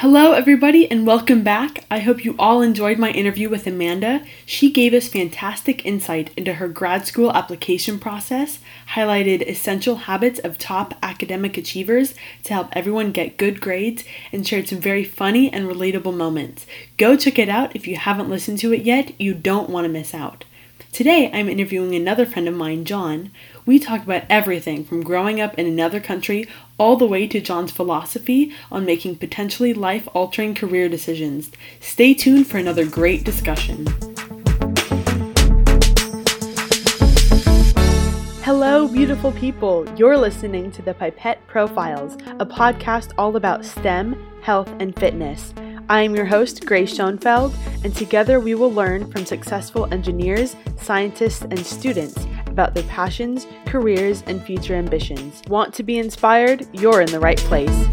Hello, everybody, and welcome back. I hope you all enjoyed my interview with Amanda. She gave us fantastic insight into her grad school application process, highlighted essential habits of top academic achievers to help everyone get good grades, and shared some very funny and relatable moments. Go check it out if you haven't listened to it yet, you don't want to miss out. Today, I'm interviewing another friend of mine, John. We talk about everything from growing up in another country all the way to John's philosophy on making potentially life altering career decisions. Stay tuned for another great discussion. Hello, beautiful people. You're listening to the Pipette Profiles, a podcast all about STEM, health, and fitness. I am your host, Grace Schoenfeld, and together we will learn from successful engineers, scientists, and students about their passions, careers, and future ambitions. Want to be inspired? You're in the right place.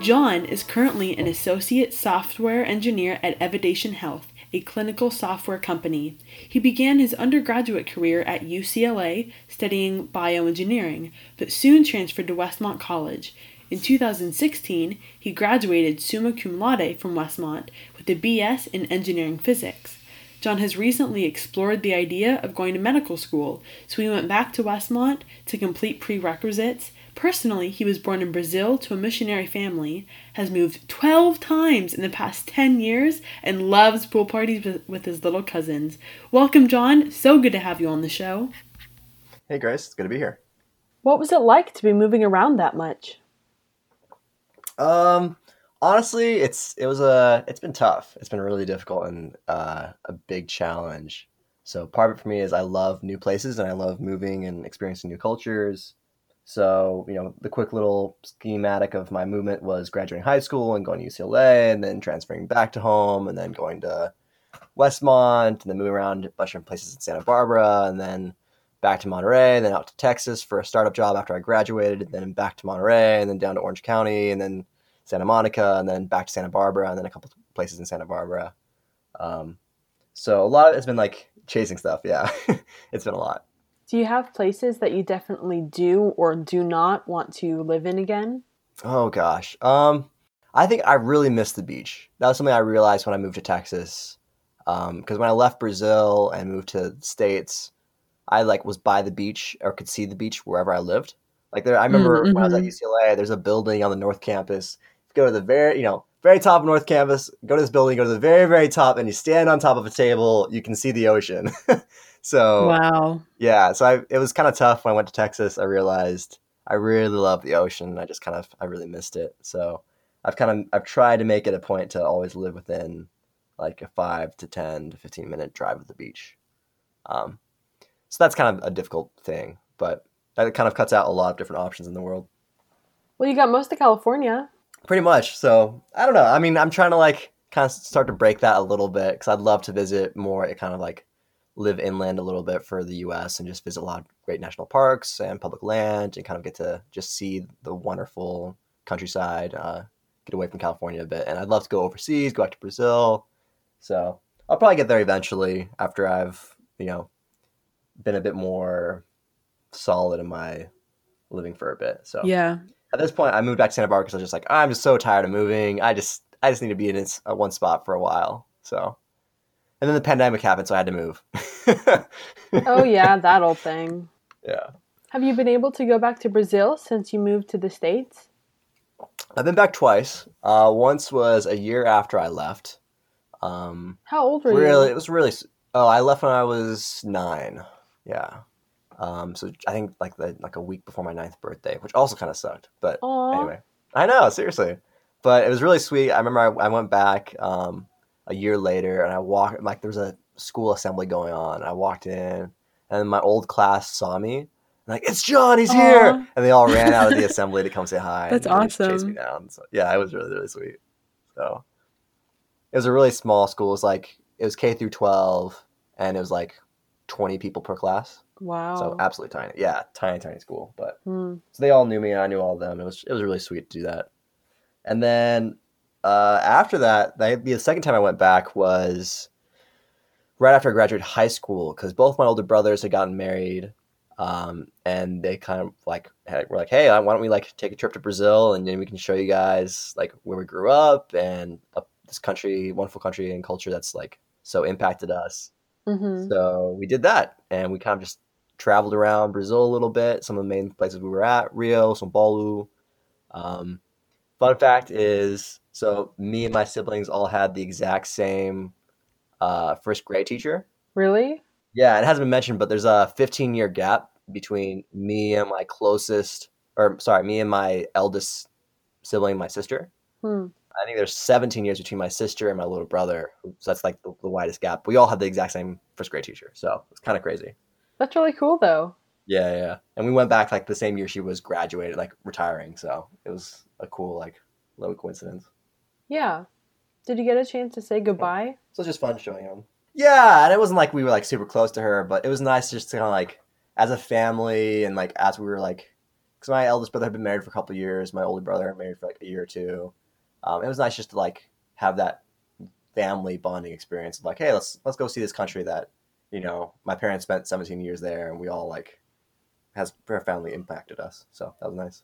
John is currently an associate software engineer at Evidation Health a clinical software company. He began his undergraduate career at UCLA studying bioengineering, but soon transferred to Westmont College. In 2016, he graduated summa cum laude from Westmont with a BS in engineering physics. John has recently explored the idea of going to medical school, so he went back to Westmont to complete prerequisites Personally, he was born in Brazil to a missionary family, has moved 12 times in the past 10 years, and loves pool parties with, his little cousins. Welcome, John. So good to have you on the show. Hey, Grace. It's good to be here. What was it like to be moving around that much? Um, honestly, it's it was a it's been tough. It's been really difficult and uh, a big challenge. So part of it for me is I love new places and I love moving and experiencing new cultures. So, you know, the quick little schematic of my movement was graduating high school and going to UCLA and then transferring back to home and then going to Westmont and then moving around a bunch of places in Santa Barbara and then back to Monterey, then out to Texas for a startup job after I graduated, and then back to Monterey and then down to Orange County and then Santa Monica and then back to Santa Barbara and then a couple places in Santa Barbara. Um, so a lot of it's been like chasing stuff. Yeah, it's been a lot. Do you have places that you definitely do or do not want to live in again? Oh gosh. Um I think I really missed the beach. That was something I realized when I moved to Texas. Um because when I left Brazil and moved to the States, I like was by the beach or could see the beach wherever I lived. Like there I remember mm-hmm. when I was at mm-hmm. UCLA, there's a building on the North Campus. Go to the very, you know, very top of North Campus, go to this building, go to the very, very top, and you stand on top of a table, you can see the ocean. So wow, yeah. So I, it was kind of tough when I went to Texas. I realized I really love the ocean. I just kind of I really missed it. So I've kind of I've tried to make it a point to always live within like a five to ten to fifteen minute drive of the beach. Um, so that's kind of a difficult thing, but that kind of cuts out a lot of different options in the world. Well, you got most of California. Pretty much. So I don't know. I mean, I'm trying to like kind of start to break that a little bit because I'd love to visit more. It kind of like live inland a little bit for the US and just visit a lot of great national parks and public land and kind of get to just see the wonderful countryside, uh, get away from California a bit. And I'd love to go overseas, go back to Brazil. So I'll probably get there eventually after I've, you know, been a bit more solid in my living for a bit. So yeah, at this point, I moved back to Santa Barbara because I was just like, I'm just so tired of moving. I just, I just need to be in a one spot for a while. So and then the pandemic happened, so I had to move. oh yeah, that old thing. Yeah. Have you been able to go back to Brazil since you moved to the states? I've been back twice. Uh, once was a year after I left. Um, How old were you? really, you? It was really. Oh, I left when I was nine. Yeah. Um, so I think like the, like a week before my ninth birthday, which also kind of sucked. But Aww. anyway, I know seriously, but it was really sweet. I remember I, I went back. Um, a year later, and I walked like there was a school assembly going on. I walked in, and my old class saw me. Like it's John, he's Aww. here, and they all ran out of the assembly to come say hi. That's awesome. Chase me down. So, yeah, it was really really sweet. So it was a really small school. It was like it was K through twelve, and it was like twenty people per class. Wow. So absolutely tiny. Yeah, tiny tiny school. But hmm. so they all knew me, and I knew all of them. It was it was really sweet to do that. And then uh, after that, the second time I went back was right after I graduated high school because both my older brothers had gotten married, um, and they kind of like had, were like, "Hey, why don't we like take a trip to Brazil and then we can show you guys like where we grew up and uh, this country, wonderful country and culture that's like so impacted us." Mm-hmm. So we did that, and we kind of just traveled around Brazil a little bit. Some of the main places we were at: Rio, São Paulo. Um, fun fact is, so me and my siblings all had the exact same uh, first grade teacher. Really? Yeah, it hasn't been mentioned, but there's a 15 year gap between me and my closest, or sorry, me and my eldest sibling, my sister. Hmm. I think there's 17 years between my sister and my little brother. So that's like the, the widest gap. We all had the exact same first grade teacher. So it's kind of crazy. That's really cool, though. Yeah, yeah. And we went back like the same year she was graduated, like retiring. So it was a cool, like, little coincidence. Yeah. Did you get a chance to say goodbye? So it's just fun showing him. Yeah, and it wasn't like we were like super close to her, but it was nice just to kind of like as a family and like as we were like, because my eldest brother had been married for a couple of years, my older brother had married for like a year or two. Um, it was nice just to like have that family bonding experience of like, hey, let's let's go see this country that you know my parents spent 17 years there, and we all like has profoundly impacted us. So that was nice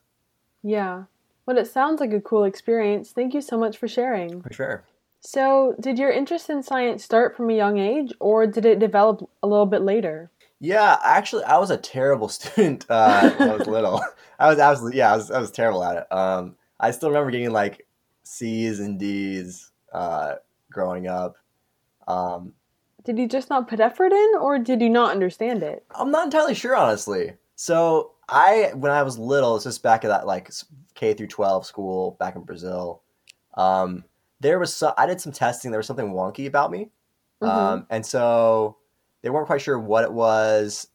Yeah. Well, it sounds like a cool experience. Thank you so much for sharing. for sure. So, did your interest in science start from a young age, or did it develop a little bit later? Yeah, actually, I was a terrible student uh, when I was little. I was absolutely yeah, I was I was terrible at it. Um, I still remember getting like C's and D's uh, growing up. Um, Did you just not put effort in, or did you not understand it? I'm not entirely sure, honestly. So I, when I was little, it's just back at that like K through 12 school back in Brazil. Um, there was so I did some testing. There was something wonky about me, Mhm. um, and so they weren't quite sure what it was.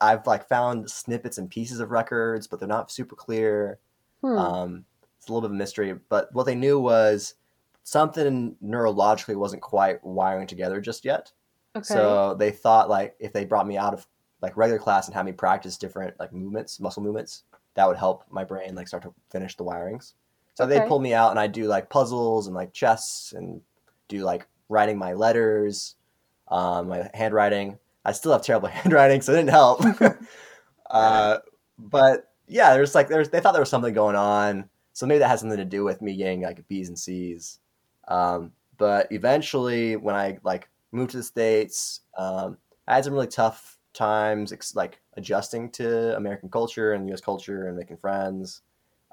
I've like found snippets and pieces of records, but they're not super clear. Hmm. Um, it's a little bit of a mystery, but what they knew was something neurologically wasn't quite wiring together just yet. okay. So they thought like if they brought me out of like regular class and have me practice different like movements, muscle movements, that would help my brain like start to finish the wirings. So okay. they pull me out and I do like puzzles and like chess and do like writing my letters, um, my handwriting. I still have terrible handwriting, so it didn't help. uh, but yeah, there's like there's they thought there was something going on, so maybe that has something to do with me getting like B's and C's. Um, but eventually, when I like moved to the states, um, I had some really tough times, ex- like adjusting to American culture and U.S. culture and making friends.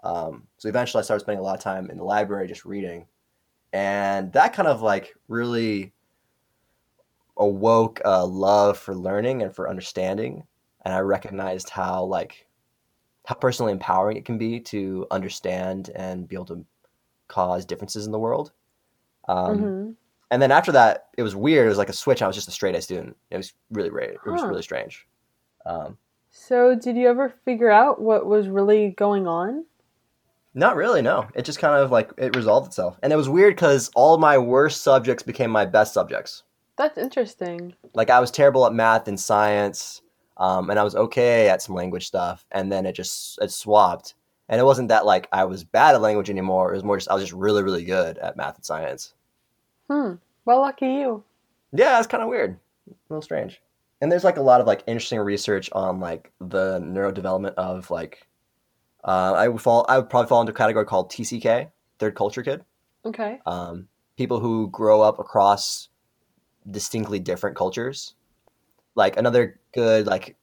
Um, so eventually, I started spending a lot of time in the library just reading, and that kind of like really awoke a love for learning and for understanding. And I recognized how like how personally empowering it can be to understand and be able to cause differences in the world. Um, Mhm. And then after that, it was weird. It was like a switch. I was just a straight A student. It was really weird. It was Huh. really strange. Um, So, did you ever figure out what was really going on? not really. No, it just kind of like it resolved itself. And it was weird because all my worst subjects became my best subjects. That's interesting. Like I was terrible at math and science, um, and I was okay at some language stuff. And then it just it swapped. And it wasn't that like I was bad at language anymore. It was more just I was just really really good at math and science. Hmm. Well, lucky you. Yeah, it's kind of weird, a little strange. And there's like a lot of like interesting research on like the neurodevelopment of like uh, I would fall I would probably fall into a category called TCK, third culture kid. Okay. Um, people who grow up across distinctly different cultures. Like another good like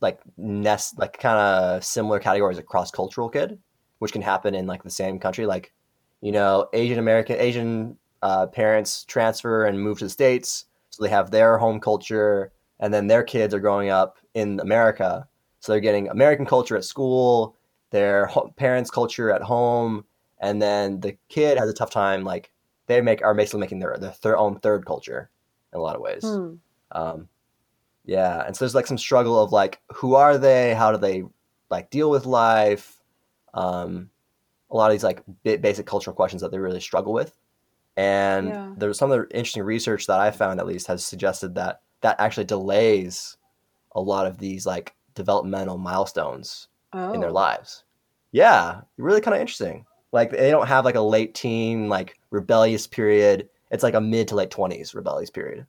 like nest like kind of similar categories a cross cultural kid, which can happen in like the same country. Like you know Asian American Asian uh, parents transfer and move to the states, so they have their home culture, and then their kids are growing up in America, so they're getting American culture at school, their ho- parents' culture at home, and then the kid has a tough time like they make are basically making their their, their own third culture in a lot of ways. Hmm. Um, yeah, and so there's like some struggle of like who are they? How do they like deal with life? Um, a lot of these like basic cultural questions that they really struggle with. And Yeah. there's some of the interesting research that I found at least has suggested that that actually delays a lot of these like developmental milestones Oh. in their lives. Yeah, really kind of interesting. Like they don't have like a late teen like rebellious period. It's like a mid to late twenties rebellious period.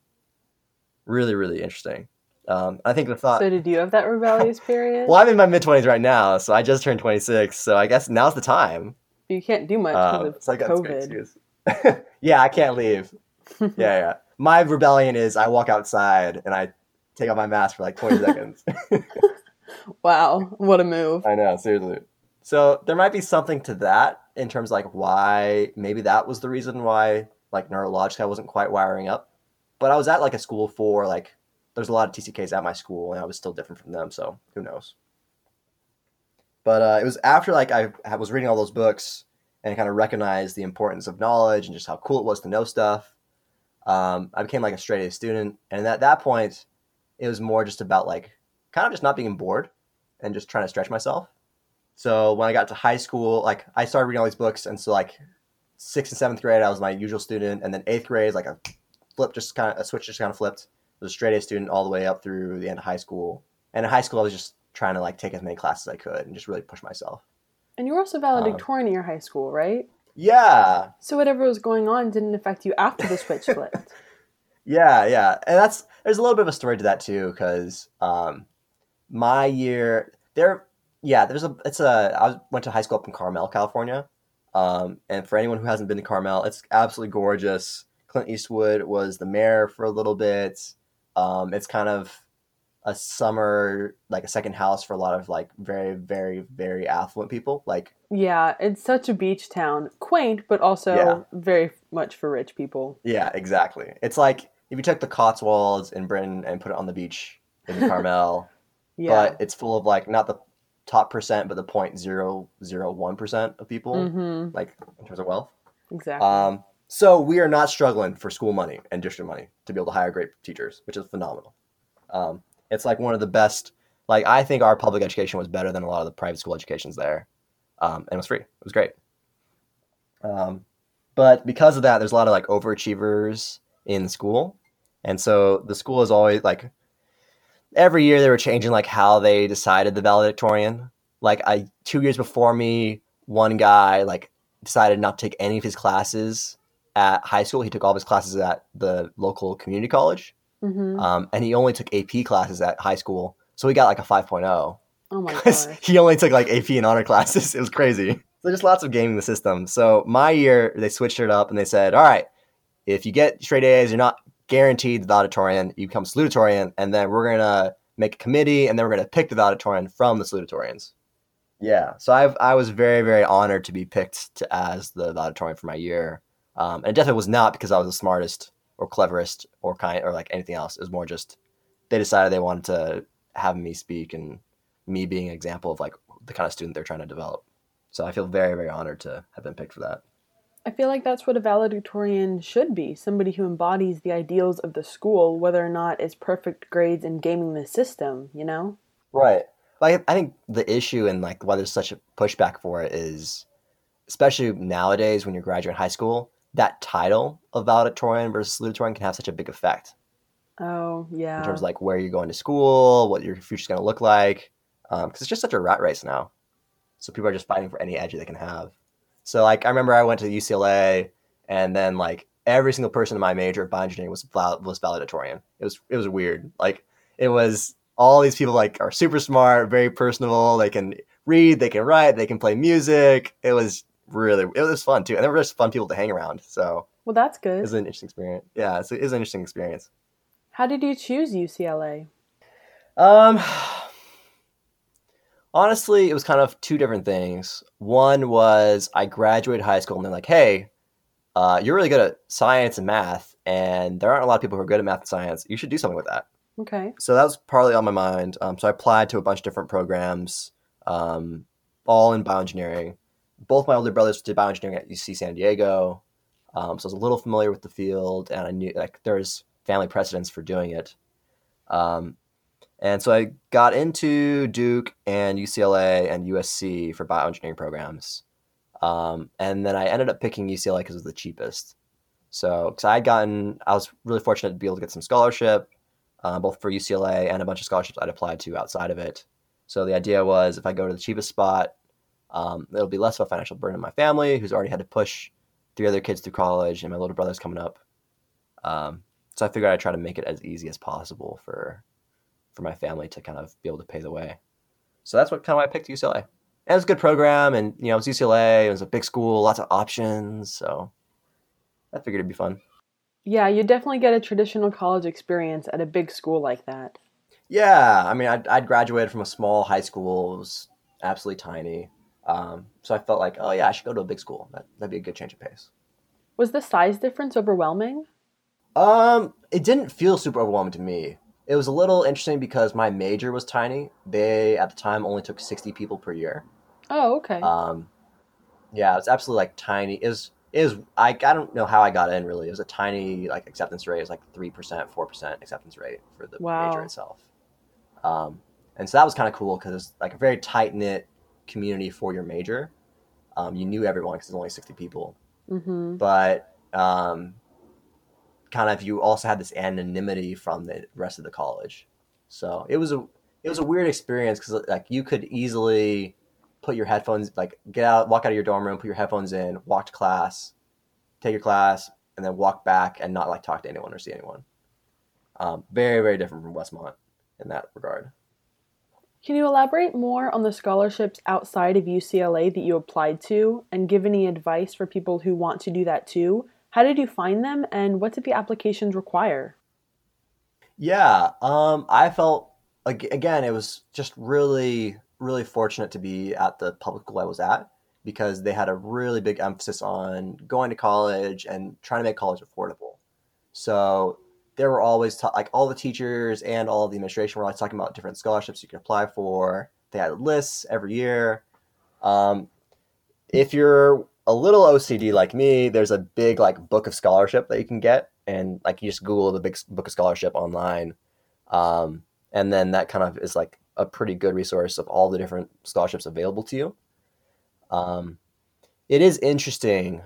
Really, really interesting. Um, I think the thought. So did you have that rebellious period? well, I'm in my mid 20s right now, so I just turned 26. So I guess now's the time. You can't do much because Um, of so I got this great COVID. yeah, I can't leave. Yeah, yeah. My rebellion is I walk outside and I take off my mask for like 20 seconds. Wow, what a move. I know, seriously. So there might be something to that in terms of like why maybe that was the reason why like neurologically I wasn't quite wiring up. But I was at like a school for like there's a lot of TCKs at my school and I was still different from them, so who knows. But uh, it was after like I was reading all those books and kind of recognized the importance of knowledge and just how cool it was to know stuff. Um, I became like a straight A student, and at that point, it was more just about like kind of just not being bored and just trying to stretch myself. So when I got to high school, like I started reading all these books, and so like sixth and seventh grade, I was my usual student, and then eighth grade is like a flip, just kind of a switch, just kind of flipped. I was a straight A student all the way up through the end of high school, and in high school, I was just trying to like take as many classes as I could and just really push myself. And you were also valedictorian in your high school, right? Yeah, So whatever was going on didn't affect you after the switch flipped. Yeah, yeah, and that's there's a little bit of a story to that too, because um, my year there, yeah, there's a it's a I went to high school up in Carmel, California, um, and for anyone who hasn't been to Carmel, it's absolutely gorgeous. Clint Eastwood was the mayor for a little bit. Um, it's kind of a summer like a second house for a lot of like very very very affluent people. Like yeah, it's such a beach town. Quaint, but also Yeah. very much for rich people. Yeah, exactly. It's like if you took the Cotswolds in Britain and put it on the beach in Carmel, Yeah. but it's full of like not the top percent, but the point zero zero one percent of people, mm-hmm. like in terms of wealth. Exactly. Um, so we are not struggling for school money and district money to be able to hire great teachers, which is phenomenal. Um, it's like one of the best. Like I think our public education was better than a lot of the private school educations there, um, and it was free. It was great. Um, but because of that, there's a lot of like overachievers in school, and so the school is always like every year they were changing like how they decided the valedictorian. Like I two years before me, one guy like decided not to take any of his classes at high school. He took all of his classes at the local community college, hmm um, and he only took AP classes at high school. So he got like a 5.0 oh my gosh. he only took like AP and honor classes. It was crazy. So just lots of gaming the system. So my year, they switched it up and they said, all right, if you get straight A's, you're not guaranteed the valedictorian. You become salutatorian, and then we're gonna make a committee, and then we're gonna pick the valedictorian from the salutatorians. Yeah, so I've I was very very honored to be picked to, as the valedictorian for my year, um, and it definitely was not because I was the smartest or cleverest or kind or like anything else. It was more just they decided they wanted to have me speak and me being an example of like the kind of student they're trying to develop. So I feel very very honored to have been picked for that. I feel like that's what a valedictorian should be somebody who embodies the ideals of the school, whether or not it's perfect grades and gaming the system, you know? Right. Like I think the issue and like why there's such a pushback for it is, especially nowadays when you're graduating high school, that title of valedictorian versus salutatorian can have such a big effect Oh, yeah. in terms of like where you're going to school, what your future's going to look like, um, because it's just such a rat race now. So people are just fighting for any edge they can have. So like I remember I went to UCLA, and then like every single person in my major of bioengineering was val- was valedictorian. It was it was weird. Like it was all these people like are super smart, very personable. They can read, they can write, they can play music. It was really it was fun too, and they were just fun people to hang around. So well, that's it good. was an interesting experience. Yeah, it's, it was an interesting experience. How did you choose UCLA? Um, honestly, it was kind of two different things. One was I graduated high school and they're like, hey, uh, you're really good at science and math, and there aren't a lot of people who are good at math and science. You should do something with that. Okay. So that was partly on my mind. Um, so I applied to a bunch of different programs, um, all in bioengineering. Both my older brothers did bioengineering at UC San Diego, um, so I was a little familiar with the field, and I knew like there's family precedence for doing it. Um, and so I got into Duke and UCLA and USC for bioengineering programs. Um, and then I ended up picking UCLA because it was the cheapest. So, because I had gotten, I was really fortunate to be able to get some scholarship, uh, both for UCLA and a bunch of scholarships I'd applied to outside of it. So the idea was if I go to the cheapest spot, um, it'll be less of a financial burden on my family, who's already had to push three other kids through college, and my little brother's coming up. Um, so I figured I'd try to make it as easy as possible for for my family to kind of be able to pay the way. So that's what kind of why I picked UCLA. And it was a good program, and you know, it was UCLA. It was a big school, lots of options. So I figured it'd be fun. Yeah, you definitely get a traditional college experience at a big school like that. Yeah, I mean, I'd, I'd graduated from a small high school. It was absolutely tiny. Um, so I felt like, oh yeah, I should go to a big school. That, that'd be a good change of pace. Was the size difference overwhelming? Um, it didn't feel super overwhelming to me. It was a little interesting because my major was tiny. They at the time only took sixty people per year. Oh, okay. Um, yeah, it's absolutely like tiny. Is is I I don't know how I got in really. It was a tiny like acceptance rate. It was like three percent, four percent acceptance rate for the Wow. major itself. Um, and so that was kind of cool because it's like a very tight knit community for your major. Um, you knew everyone because there's only sixty people mm-hmm. but um, kind of you also had this anonymity from the rest of the college. So it was a it was a weird experience because like you could easily put your headphones like get out, walk out of your dorm room, put your headphones in, walk to class, take your class, and then walk back and not like talk to anyone or see anyone. Um, very very different from Westmont in that regard. Can you elaborate more on the scholarships outside of UCLA that you applied to and give any advice for people who want to do that too? How did you find them and what did the applications require? Yeah, um, I felt again it was just really really fortunate to be at the public school I was at because they had a really big emphasis on going to college and trying to make college affordable. So there were always ta- like all the teachers and all the administration were always talking about different scholarships you could apply for. They had lists every year. Um, if you're a little OCD like me, there's a big like book of scholarship that you can get, and like you just Google the big book of scholarship online, um, and then that kind of is like a pretty good resource of all the different scholarships available to you. Um, it is interesting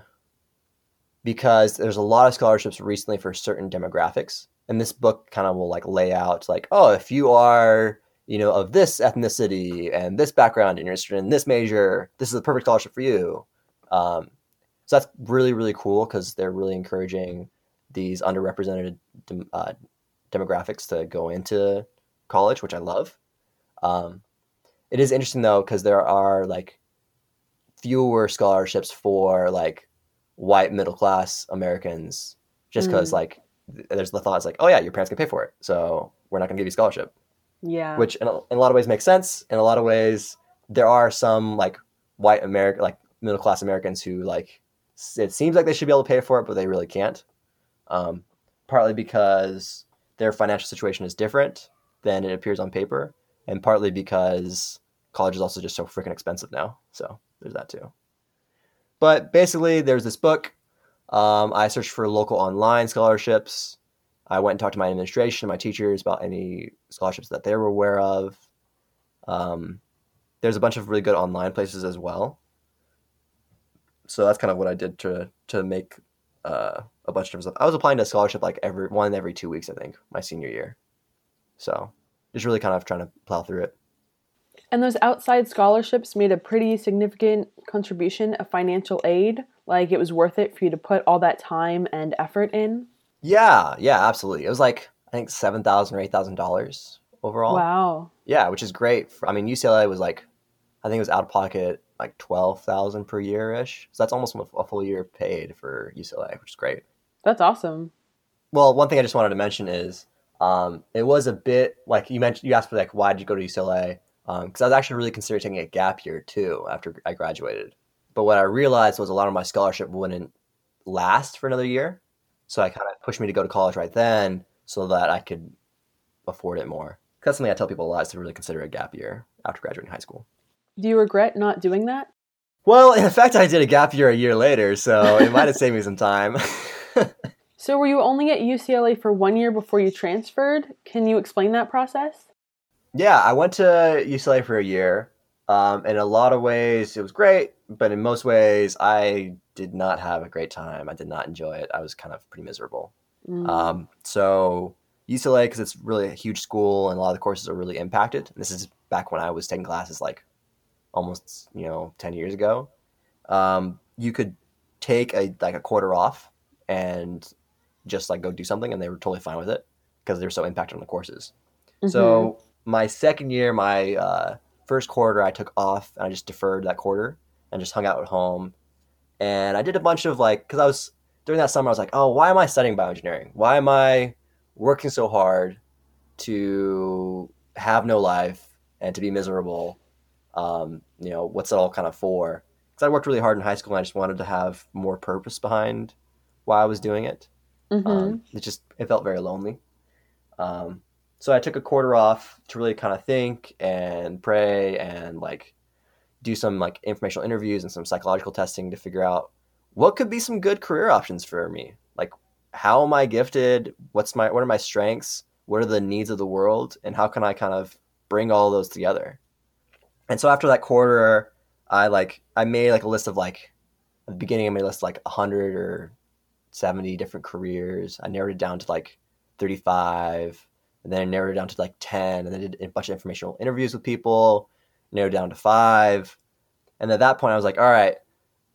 because there's a lot of scholarships recently for certain demographics, and this book kind of will like lay out like, oh, if you are you know of this ethnicity and this background and you're interested in this major, this is the perfect scholarship for you. Um, so that's really really cool because they're really encouraging these underrepresented dem- uh, demographics to go into college, which I love. Um, it is interesting though because there are like fewer scholarships for like white middle class Americans, just because Mm. like th- there's the thought it's like, oh yeah, your parents can pay for it, so we're not gonna give you scholarship Yeah. which in a, in a lot of ways makes sense. In a lot of ways, there are some like white American, like middle class Americans who like it seems like they should be able to pay for it, but they really can't. Um, partly because their financial situation is different than it appears on paper, and partly because college is also just so freaking expensive now. So there's that too. But basically, there's this book. Um, I searched for local online scholarships. I went and talked to my administration, my teachers about any scholarships that they were aware of. Um, there's a bunch of really good online places as well. So that's kind of what I did to to make uh, a bunch of stuff. I was applying to scholarship like every one every two weeks, I think, my senior year. So just really kind of trying to plow through it. And those outside scholarships made a pretty significant contribution of financial aid. Like it was worth it for you to put all that time and effort in. Yeah, yeah, absolutely. It was like I think seven thousand or eight thousand dollars overall. Wow. Yeah, which is great. For, I mean, UCLA was like, I think it was out of pocket like twelve thousand per year ish. So that's almost a full year paid for UCLA, which is great. That's awesome. Well, one thing I just wanted to mention is um, it was a bit like you mentioned. You asked me like, why did you go to UCLA? Um, because I was actually really considering taking a gap year too after I graduated. But what I realized was a lot of my scholarship wouldn't last for another year, so I kind of pushed me to go to college right then so that I could afford it more. That's something I tell people a lot is to really consider a gap year after graduating high school. Do you regret not doing that? Well, in fact, I did a gap year a year later, so it might have saved me some time. So were you only at UCLA for one year before you transferred? Can you explain that process? Yeah, I went to UCLA for a year. Um, in a lot of ways, it was great, but in most ways, I did not have a great time. I did not enjoy it. I was kind of pretty miserable. Mm. Um, so UCLA, because it's really a huge school and a lot of the courses are really impacted. And this is back when I was taking classes like almost you know ten years ago. Um, you could take a like a quarter off, and just like go do something, and they were totally fine with it because they were so impacted on the courses. Mhm. So my second year, my uh, first quarter, I took off and I just deferred that quarter and just hung out at home. And I did a bunch of like, because I was during that summer, I was like, oh, why am I studying bioengineering? Why am I working so hard to have no life and to be miserable? Um, you know, what's it all kind of for? Because I worked really hard in high school and I just wanted to have more purpose behind why I was doing it. Mhm. Um, it just it felt very lonely. Um, so I took a quarter off to really kind of think and pray and like do some like informational interviews and some psychological testing to figure out what could be some good career options for me. Like how am I gifted? What's my what are my strengths? What are the needs of the world? And how can I kind of bring all those together? And so after that quarter, I like I made like a list of like at the beginning I made a list of like hundred or 70 different careers. I narrowed it down to like 35, and then I narrowed it down to like 10, and then did a bunch of informational interviews with people, narrowed down to five. And at that point, I was like, all right,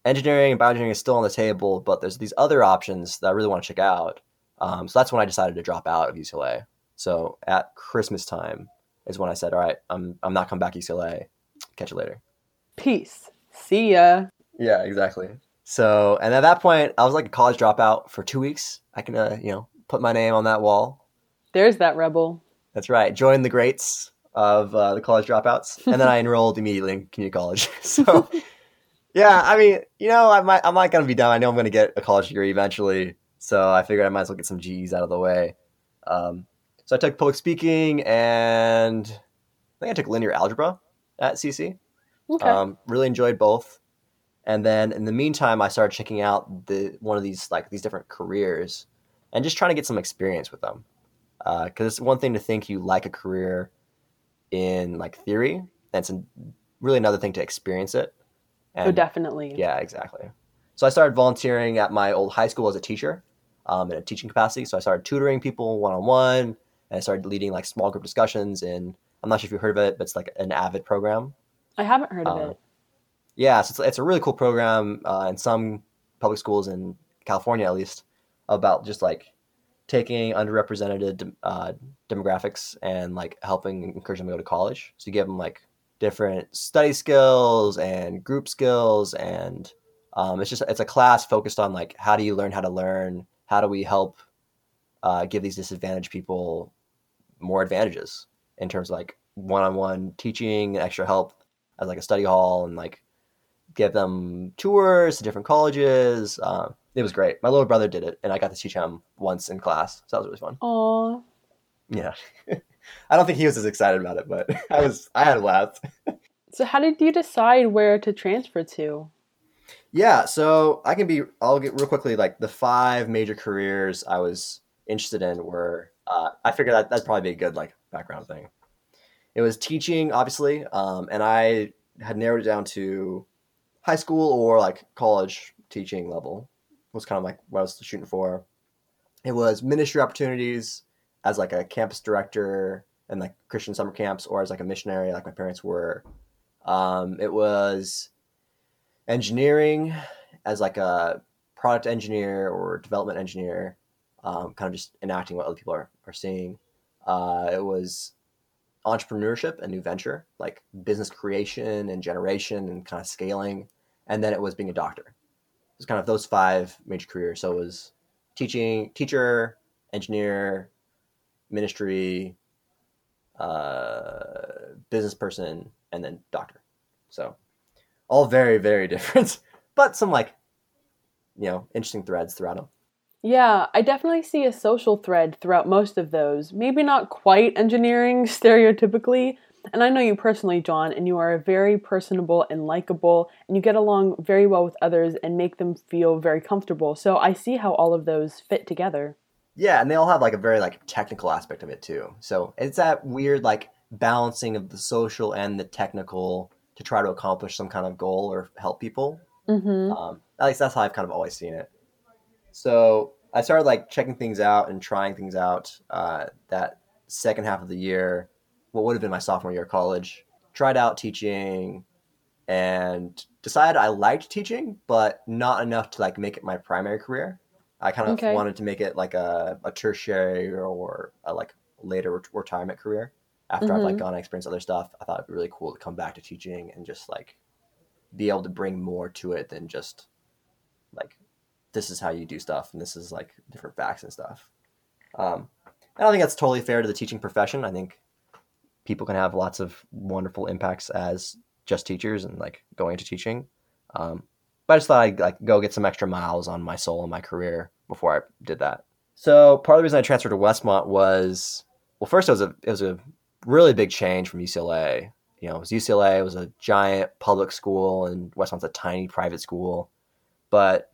engineering and bioengineering is still on the table, but there's these other options that I really want to check out. Um, so that's when I decided to drop out of UCLA. So at Christmas time is when I said, all right, I'm, I'm not coming back to UCLA. Catch you later. Peace. See ya. Yeah, exactly. So, and at that point, I was like a college dropout for two weeks. I can, uh, you know, put my name on that wall. There's that rebel. That's right. Join the greats of uh, the college dropouts, and then I enrolled immediately in community college. so, yeah, I mean, you know, I might, I'm not gonna be done. I know I'm gonna get a college degree eventually, so I figured I might as well get some G's out of the way. Um, so I took public speaking, and I think I took linear algebra at CC. Okay. Um, really enjoyed both. And then in the meantime, I started checking out the one of these like these different careers, and just trying to get some experience with them. Because it's one thing to think you like a career in like theory, and it's really another thing to experience it. oh, definitely. Yeah, exactly. So I started volunteering at my old high school as a teacher, um, in a teaching capacity. So I started tutoring people one on one, and I started leading like small group discussions. And I'm not sure if you've heard of it, but it's like an Avid program. I haven't heard of Um, it. Yeah, so it's, it's a really cool program uh, in some public schools in California, at least, about just like taking underrepresented uh, demographics and like helping encourage them to go to college. So you give them like different study skills and group skills, and um, it's just it's a class focused on like how do you learn how to learn, how do we help uh, give these disadvantaged people more advantages in terms of like one-on-one teaching, extra help as like a study hall, and like give them tours to different colleges. Um, it was great. My little brother did it, and I got to teach him once in class, so that was really fun. Aw. Yeah, I don't think he was as excited about it, but I was. I had a laugh. So, how did you decide where to transfer to? Yeah, so I can be. I'll get real quickly. Like the five major careers I was interested in were. Uh, I figured that that'd probably be a good like background thing. It was teaching, obviously, um, and I had narrowed it down to high school or like college teaching level. Was kind of like what I was shooting for. It was ministry opportunities as like a campus director and like Christian summer camps, or as like a missionary, like my parents were. Um, it was engineering as like a product engineer or development engineer, um, kind of just enacting what other people are, are seeing. Uh, it was entrepreneurship and new venture, like business creation and generation and kind of scaling. And then it was being a doctor. Was kind of those five major careers. So it was teaching, teacher, engineer, ministry, uh, business person, and then doctor. So all very, very different, but some like, you know, interesting threads throughout them. Yeah, I definitely see a social thread throughout most of those. Maybe not quite engineering stereotypically. And I know you personally, John, and you are very personable and likable, and you get along very well with others and make them feel very comfortable. So I see how all of those fit together. Yeah, and they all have like a very like technical aspect of it too. So it's that weird like balancing of the social and the technical to try to accomplish some kind of goal or help people. Mm-hmm. Um, at least that's how I've kind of always seen it. So I started like checking things out and trying things out uh, that second half of the year, what would have been my sophomore year of college. Tried out teaching and decided I liked teaching, but not enough to like make it my primary career. I kind of Okay. wanted to make it like a, a tertiary or a like later ret- retirement career. After I've like Mhm. gone and experienced other stuff, I thought it'd be really cool to come back to teaching and just like be able to bring more to it than just like this is how you do stuff and this is like different facts and stuff. Um, I don't think that's totally fair to the teaching profession. I think people can have lots of wonderful impacts as just teachers and like going into teaching. Um, but I just thought I'd like go get some extra miles on my soul and my career before I did that. So part of the reason I transferred to Westmont was well, first it was a it was a really big change from UCLA. You know, it was UCLA it was a giant public school and Westmont's a tiny private school. But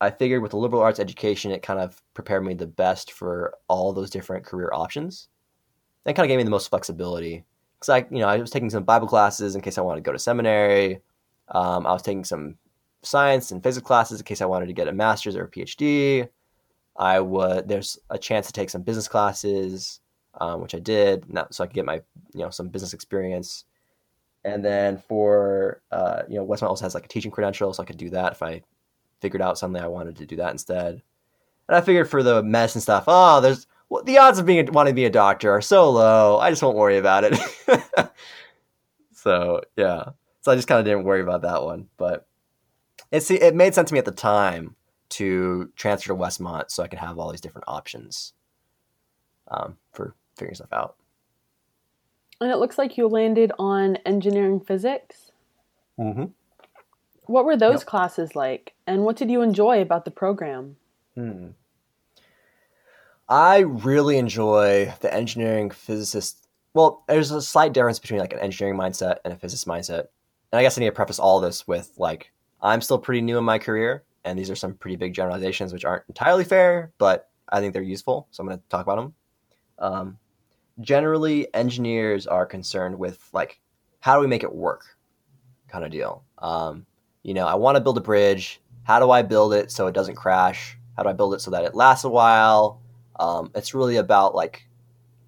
I figured with a liberal arts education, it kind of prepared me the best for all those different career options. And kind of gave me the most flexibility because I, you know, I was taking some Bible classes in case I wanted to go to seminary. Um, I was taking some science and physics classes in case I wanted to get a master's or a PhD. I would there's a chance to take some business classes, um, which I did, not, so I could get my you know some business experience. And then for uh, you know Westmont also has like a teaching credential, so I could do that if I figured out something I wanted to do that instead. And I figured for the medicine stuff, oh, there's well, the odds of being wanting to be a doctor are so low. I just won't worry about it. so yeah, so I just kind of didn't worry about that one, but it's it made sense to me at the time to transfer to Westmont so I could have all these different options um, for figuring stuff out. And it looks like you landed on engineering physics. Mm-hmm. What were those Yep. classes like? And what did you enjoy about the program? Hmm. I really enjoy the engineering physicist. Well, there's a slight difference between like an engineering mindset and a physicist mindset. And I guess I need to preface all this with like I'm still pretty new in my career, and these are some pretty big generalizations which aren't entirely fair, but I think they're useful, so I'm going to talk about them. Um, generally, engineers are concerned with like how do we make it work, kind of deal. Um, you know, I want to build a bridge. How do I build it so it doesn't crash? How do I build it so that it lasts a while? Um, it's really about like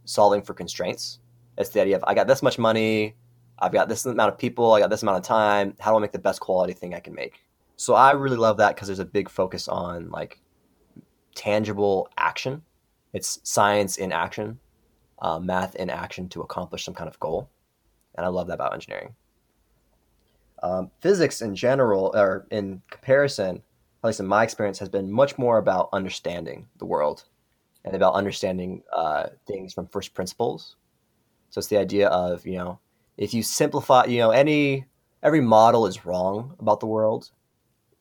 solving for constraints. It's the idea of I got this much money, I've got this amount of people, I got this amount of time. How do I make the best quality thing I can make? So I really love that because there's a big focus on like tangible action. It's science in action, uh, math in action to accomplish some kind of goal, and I love that about engineering. Um, physics in general, or in comparison, at least in my experience, has been much more about understanding the world and about understanding uh, things from first principles. So it's the idea of you know if you simplify, you know any every model is wrong about the world,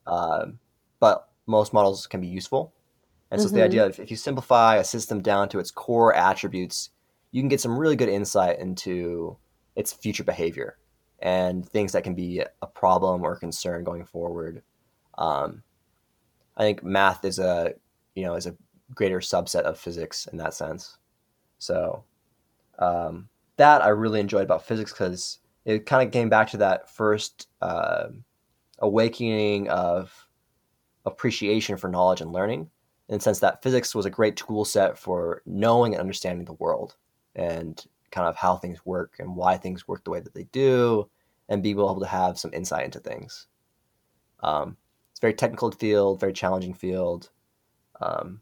um, but most models can be useful. And so it's the idea of if you simplify a system down to its core attributes, you can get some really good insight into its future behavior and things that can be a problem or a concern going forward. Um, I think math is a you know is a greater subset of physics in that sense. So um, that I really enjoyed about physics because it kind of came back to that first uh, awakening of appreciation for knowledge and learning in the sense that physics was a great tool set for knowing and understanding the world and kind of how things work and why things work the way that they do and be able to have some insight into things. Um, it's a very technical field, very challenging field, um,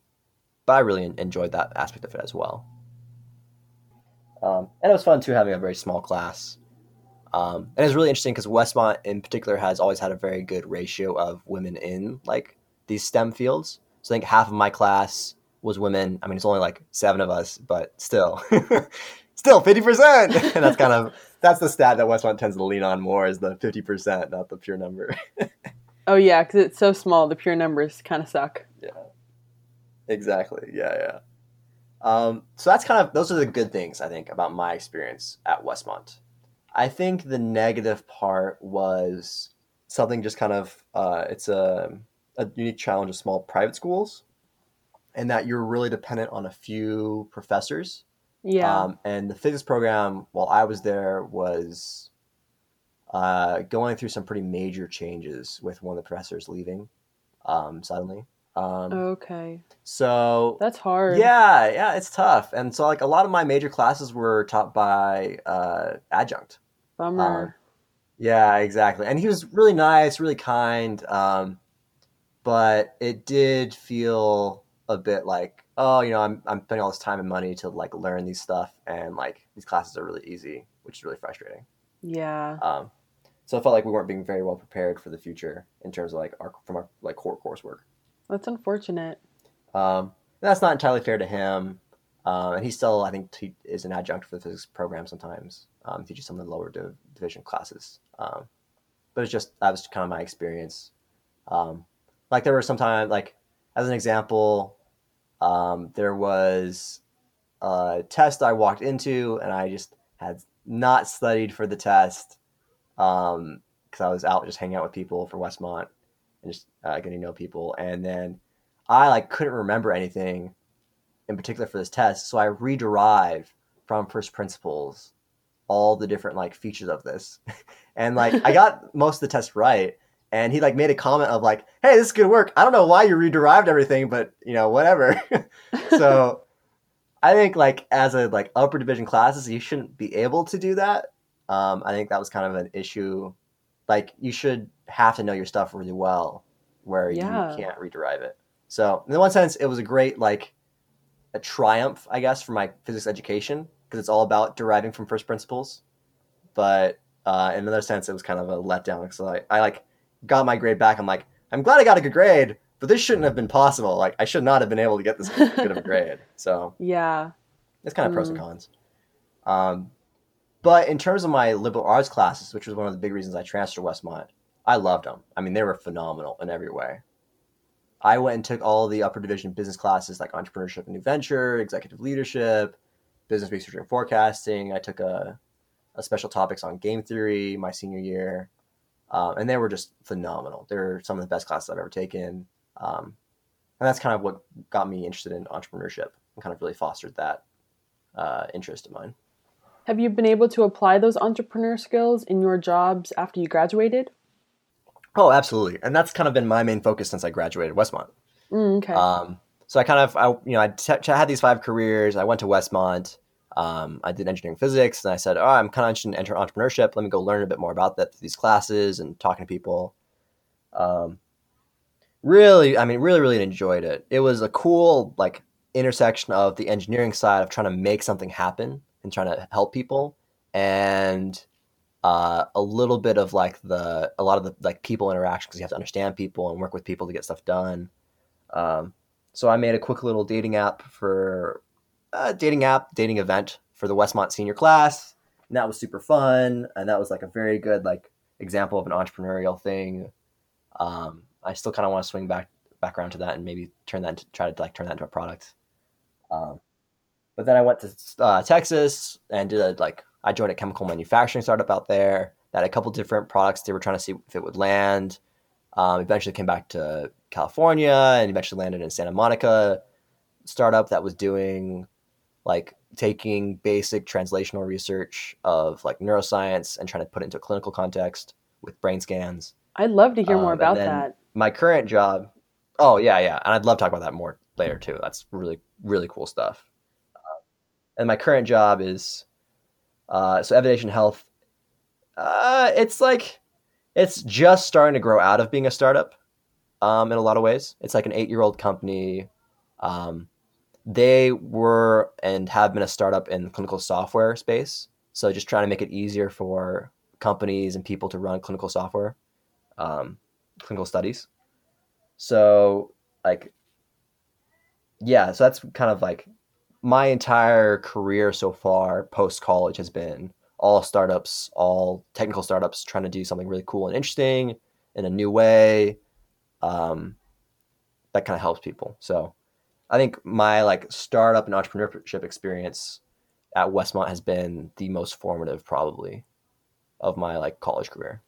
but I really enjoyed that aspect of it as well. Um, and it was fun too having a very small class. Um, and it's really interesting because Westmont in particular has always had a very good ratio of women in like these STEM fields. So I think half of my class was women. I mean, it's only like seven of us, but still, still fifty percent. And that's kind of that's the stat that Westmont tends to lean on more is the fifty percent, not the pure number. Oh yeah, because it's so small, the pure numbers kind of suck. Exactly. Yeah, yeah. Um, so that's kind of those are the good things I think about my experience at Westmont. I think the negative part was something just kind of uh, it's a, a unique challenge of small private schools, and that you're really dependent on a few professors. Yeah. Um, and the physics program, while I was there, was uh, going through some pretty major changes with one of the professors leaving um, suddenly. Um, okay. so That's hard. yeah, yeah, it's tough. And so like a lot of my major classes were taught by uh, adjunct. Bummer. Yeah, exactly. And he was really nice, really kind. Um, but it did feel a bit like, oh, you know, I'm I'm spending all this time and money to like learn these stuff, and like these classes are really easy, which is really frustrating. Yeah. Um, so I felt like we weren't being very well prepared for the future in terms of like our from our like core coursework. That's unfortunate. Um, that's not entirely fair to him. Um, and he still, I think, he is an adjunct for the physics program sometimes, um, teaches some of the lower div- division classes. Um, but it's just that was kind of my experience. Um, like there were sometimes, like as an example, um, there was a test I walked into, and I just had not studied for the test because um, I was out just hanging out with people for Westmont just uh, getting to know people, and then I like couldn't remember anything in particular for this test, so I rederive from first principles all the different like features of this, and like I got most of the test right, and he like made a comment of like, "Hey, this is good work. I don't know why you rederived everything, but you know whatever." so I think like as a like upper division classes, you shouldn't be able to do that. Um, I think that was kind of an issue. Like you should have to know your stuff really well, where Yeah. you can't rederive it. So in one sense, it was a great like a triumph, I guess, for my physics education because it's all about deriving from first principles. But uh, in another sense, it was kind of a letdown because I, I like got my grade back. I'm like, I'm glad I got a good grade, but this shouldn't have been possible. Like I should not have been able to get this good of a grade. So Yeah. it's kind of pros and Mm. cons. Um, but in terms of my liberal arts classes, which was one of the big reasons I transferred to Westmont, I loved them. I mean, they were phenomenal in every way. I went and took all the upper division business classes like entrepreneurship and new venture, executive leadership, business research and forecasting. I took a, a special topics on game theory my senior year, um, and they were just phenomenal. They're some of the best classes I've ever taken, um, and that's kind of what got me interested in entrepreneurship and kind of really fostered that uh, interest of mine. Have you been able to apply those entrepreneur skills in your jobs after you graduated? Oh, absolutely, and that's kind of been my main focus since I graduated Westmont. Mm, okay. Um, so I kind of, I, you know, I t- had these five careers. I went to Westmont. Um, I did engineering physics, and I said, "Oh, I'm kind of interested in enter- entrepreneurship. Let me go learn a bit more about that through these classes and talking to people." Um, really, I mean, really, really enjoyed it. It was a cool like intersection of the engineering side of trying to make something happen and trying to help people, and uh, a little bit of like the a lot of the like people interaction because you have to understand people and work with people to get stuff done. Um, so I made a quick little dating app for a dating app, dating event for the Westmont senior class. And that was super fun. And that was like a very good like example of an entrepreneurial thing. Um, I still kind of want to swing back back around to that and maybe turn that into, try to like turn that into a product. Um, but then I went to uh, Texas and did a like I joined a chemical manufacturing startup out there that had a couple different products they were trying to see if it would land. Um, eventually came back to California and eventually landed in Santa Monica startup that was doing like taking basic translational research of like neuroscience and trying to put it into a clinical context with brain scans. I'd love to hear um, more about that. My current job, oh yeah, yeah, and I'd love to talk about that more later too. That's really really cool stuff. And my current job is uh, so Evidation Health. Uh, it's like it's just starting to grow out of being a startup um, in a lot of ways. It's like an eight year old company. Um, they were and have been a startup in clinical software space. So just trying to make it easier for companies and people to run clinical software, um, clinical studies. So like, yeah, so that's kind of like my entire career so far post college has been all startups, all technical startups trying to do something really cool and interesting in a new way. Um, that kind of helps people. So I think my like startup and entrepreneurship experience at Westmont has been the most formative probably of my like college career.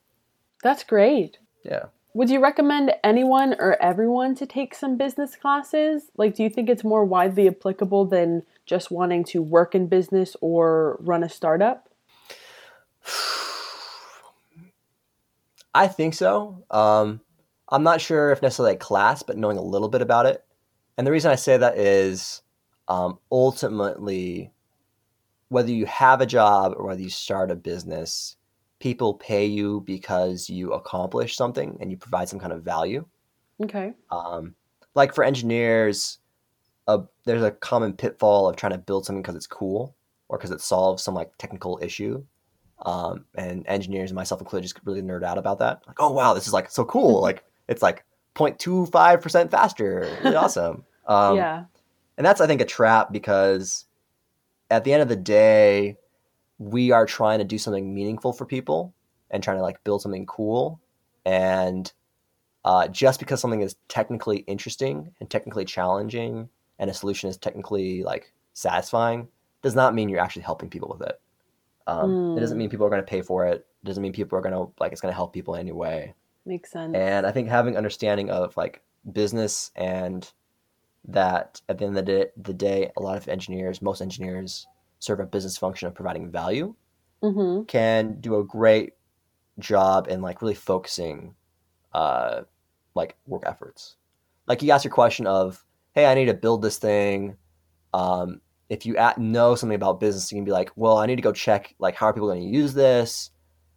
That's great. Yeah. Would you recommend anyone or everyone to take some business classes? Like, do you think it's more widely applicable than just wanting to work in business or run a startup? I think so. Um, I'm not sure if necessarily a class, but knowing a little bit about it. And the reason I say that is um, ultimately, whether you have a job or whether you start a business, people pay you because you accomplish something and you provide some kind of value. Okay. Um, like for engineers, uh, there's a common pitfall of trying to build something because it's cool or because it solves some like technical issue. Um, and engineers, myself included, just really nerd out about that. Like, oh wow, this is like so cool. like it's like 0.25 percent faster. Really awesome. Um, yeah. and that's I think a trap because at the end of the day, we are trying to do something meaningful for people and trying to like build something cool. And uh, just because something is technically interesting and technically challenging and a solution is technically like satisfying does not mean you're actually helping people with it. Um, It doesn't Mm. mean people are going to pay for it. It doesn't mean people are going to like it's going to help people anyway. Makes sense. And I think having understanding of like business and that at the end of the day, the day, a lot of engineers, most engineers serve a business function of providing value, mm-hmm. can do a great job in like really focusing uh like work efforts. Like you ask your question of, hey, I need to build this thing. Um, if you at, know something about business, you can be like, well, I need to go check like how are people going to use this?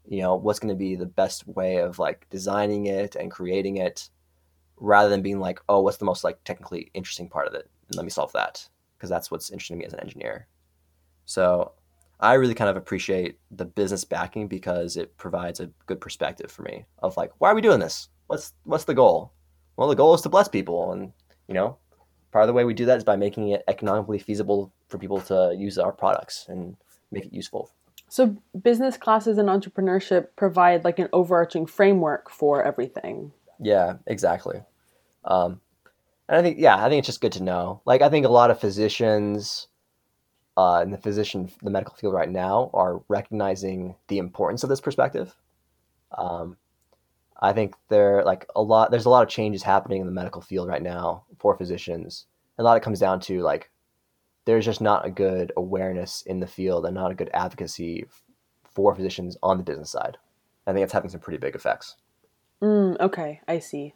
You know, what's going to be the best way of like designing it and creating it, rather than being like, oh, what's the most like technically interesting part of it, and let me solve that because that's what's interesting to me as an engineer. So I really kind of appreciate the business backing because it provides a good perspective for me of like, why are we doing this? What's what's the goal? Well, the goal is to bless people, and you know, part of the way we do that is by making it economically feasible for people to use our products and make it useful. So business classes and entrepreneurship provide like an overarching framework for everything. Yeah, exactly. Um, and I think, yeah, I think it's just good to know. Like, I think a lot of physicians uh, in the physician, the medical field right now are recognizing the importance of this perspective. Um, I think there, like a lot, there's a lot of changes happening in the medical field right now for physicians. And a lot of it comes down to like, there's just not a good awareness in the field and not a good advocacy for physicians on the business side. I think it's having some pretty big effects. Mm, okay, I see.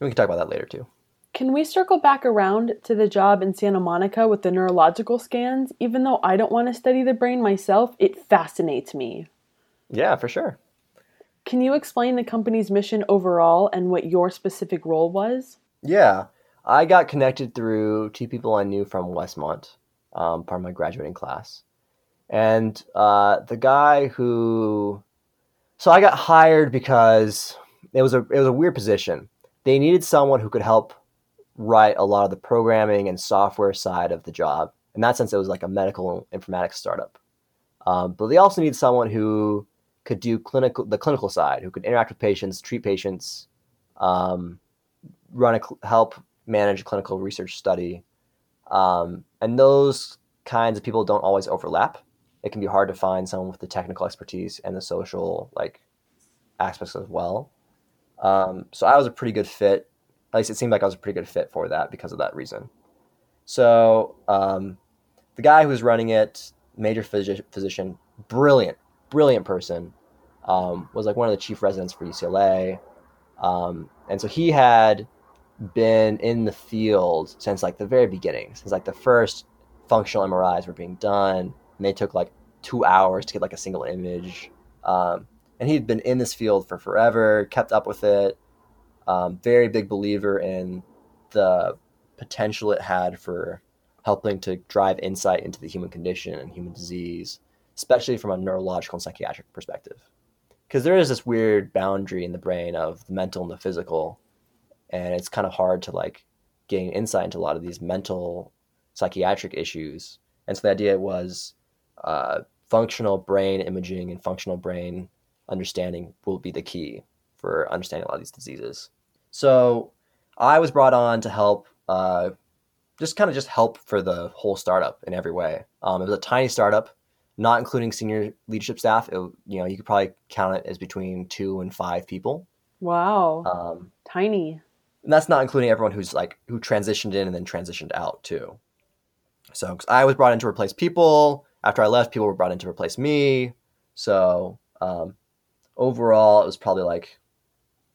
We can talk about that later too. Can we circle back around to the job in Santa Monica with the neurological scans? Even though I don't want to study the brain myself, it fascinates me. Yeah, for sure. Can you explain the company's mission overall and what your specific role was? Yeah, I got connected through two people I knew from Westmont, um, part of my graduating class, and uh, the guy who, so I got hired because it was a it was a weird position. They needed someone who could help write a lot of the programming and software side of the job. In that sense, it was like a medical informatics startup. Um, but they also need someone who could do clinical the clinical side, who could interact with patients, treat patients, um, run a help manage a clinical research study, um, and those kinds of people don't always overlap. It can be hard to find someone with the technical expertise and the social like aspects as well. Um, so I was a pretty good fit. At least it seemed like I was a pretty good fit for that because of that reason. So um, the guy who was running it, major physi- physician, brilliant, brilliant person, um, was like one of the chief residents for UCLA, um, and so he had been in the field since like the very beginning, since like the first functional MRIs were being done, and they took like two hours to get like a single image. Um, and he'd been in this field for forever, kept up with it. Um, very big believer in the potential it had for helping to drive insight into the human condition and human disease, especially from a neurological and psychiatric perspective. Because there is this weird boundary in the brain of the mental and the physical, and it's kind of hard to like gain insight into a lot of these mental psychiatric issues. And so the idea was uh, functional brain imaging and functional brain understanding will be the key for understanding a lot of these diseases. So I was brought on to help, uh, just kind of just help for the whole startup in every way. Um, it was a tiny startup, not including senior leadership staff. It, you know, you could probably count it as between two and five people. Wow, Um, tiny. and that's not including everyone who's like who transitioned in and then transitioned out too. So 'cause I was brought in to replace people. After I left, people were brought in to replace me. So um, overall, it was probably like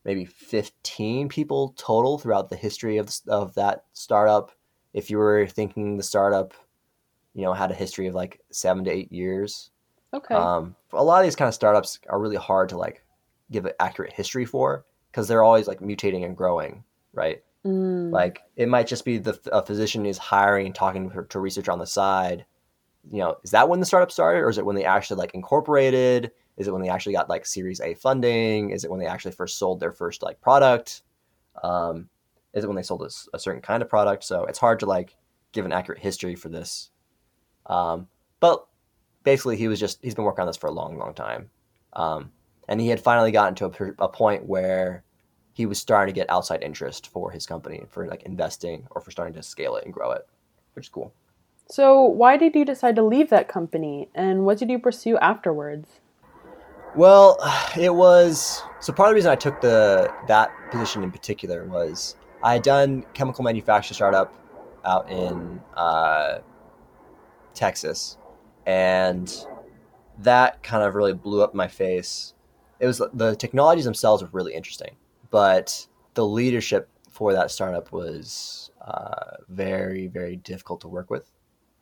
maybe 15 people total throughout the history of, of that startup. If you were thinking the startup, you know, had a history of like seven to eight years. Okay. Um, a lot of these kind of startups are really hard to like give an accurate history for because they're always like mutating and growing. right? Mm. Like it might just be the a physician is hiring and talking to, to research on the side. You know, is that when the startup started, or is it when they actually like incorporated? Is it when they actually got like Series A funding? Is it when they actually first sold their first like product? Um, is it when they sold a certain kind of product? So it's hard to like give an accurate history for this. Um, but basically, he was just he's been working on this for a long, long time, um, and he had finally gotten to a, a point where he was starting to get outside interest for his company for like investing or for starting to scale it and grow it, which is cool. So, why did you decide to leave that company and what did you pursue afterwards? Well, it was so part of the reason I took the that position in particular was I had done chemical manufacturing startup out in uh, Texas, and that kind of really blew up my face. It was the technologies themselves were really interesting, but the leadership for that startup was uh, very very difficult to work with.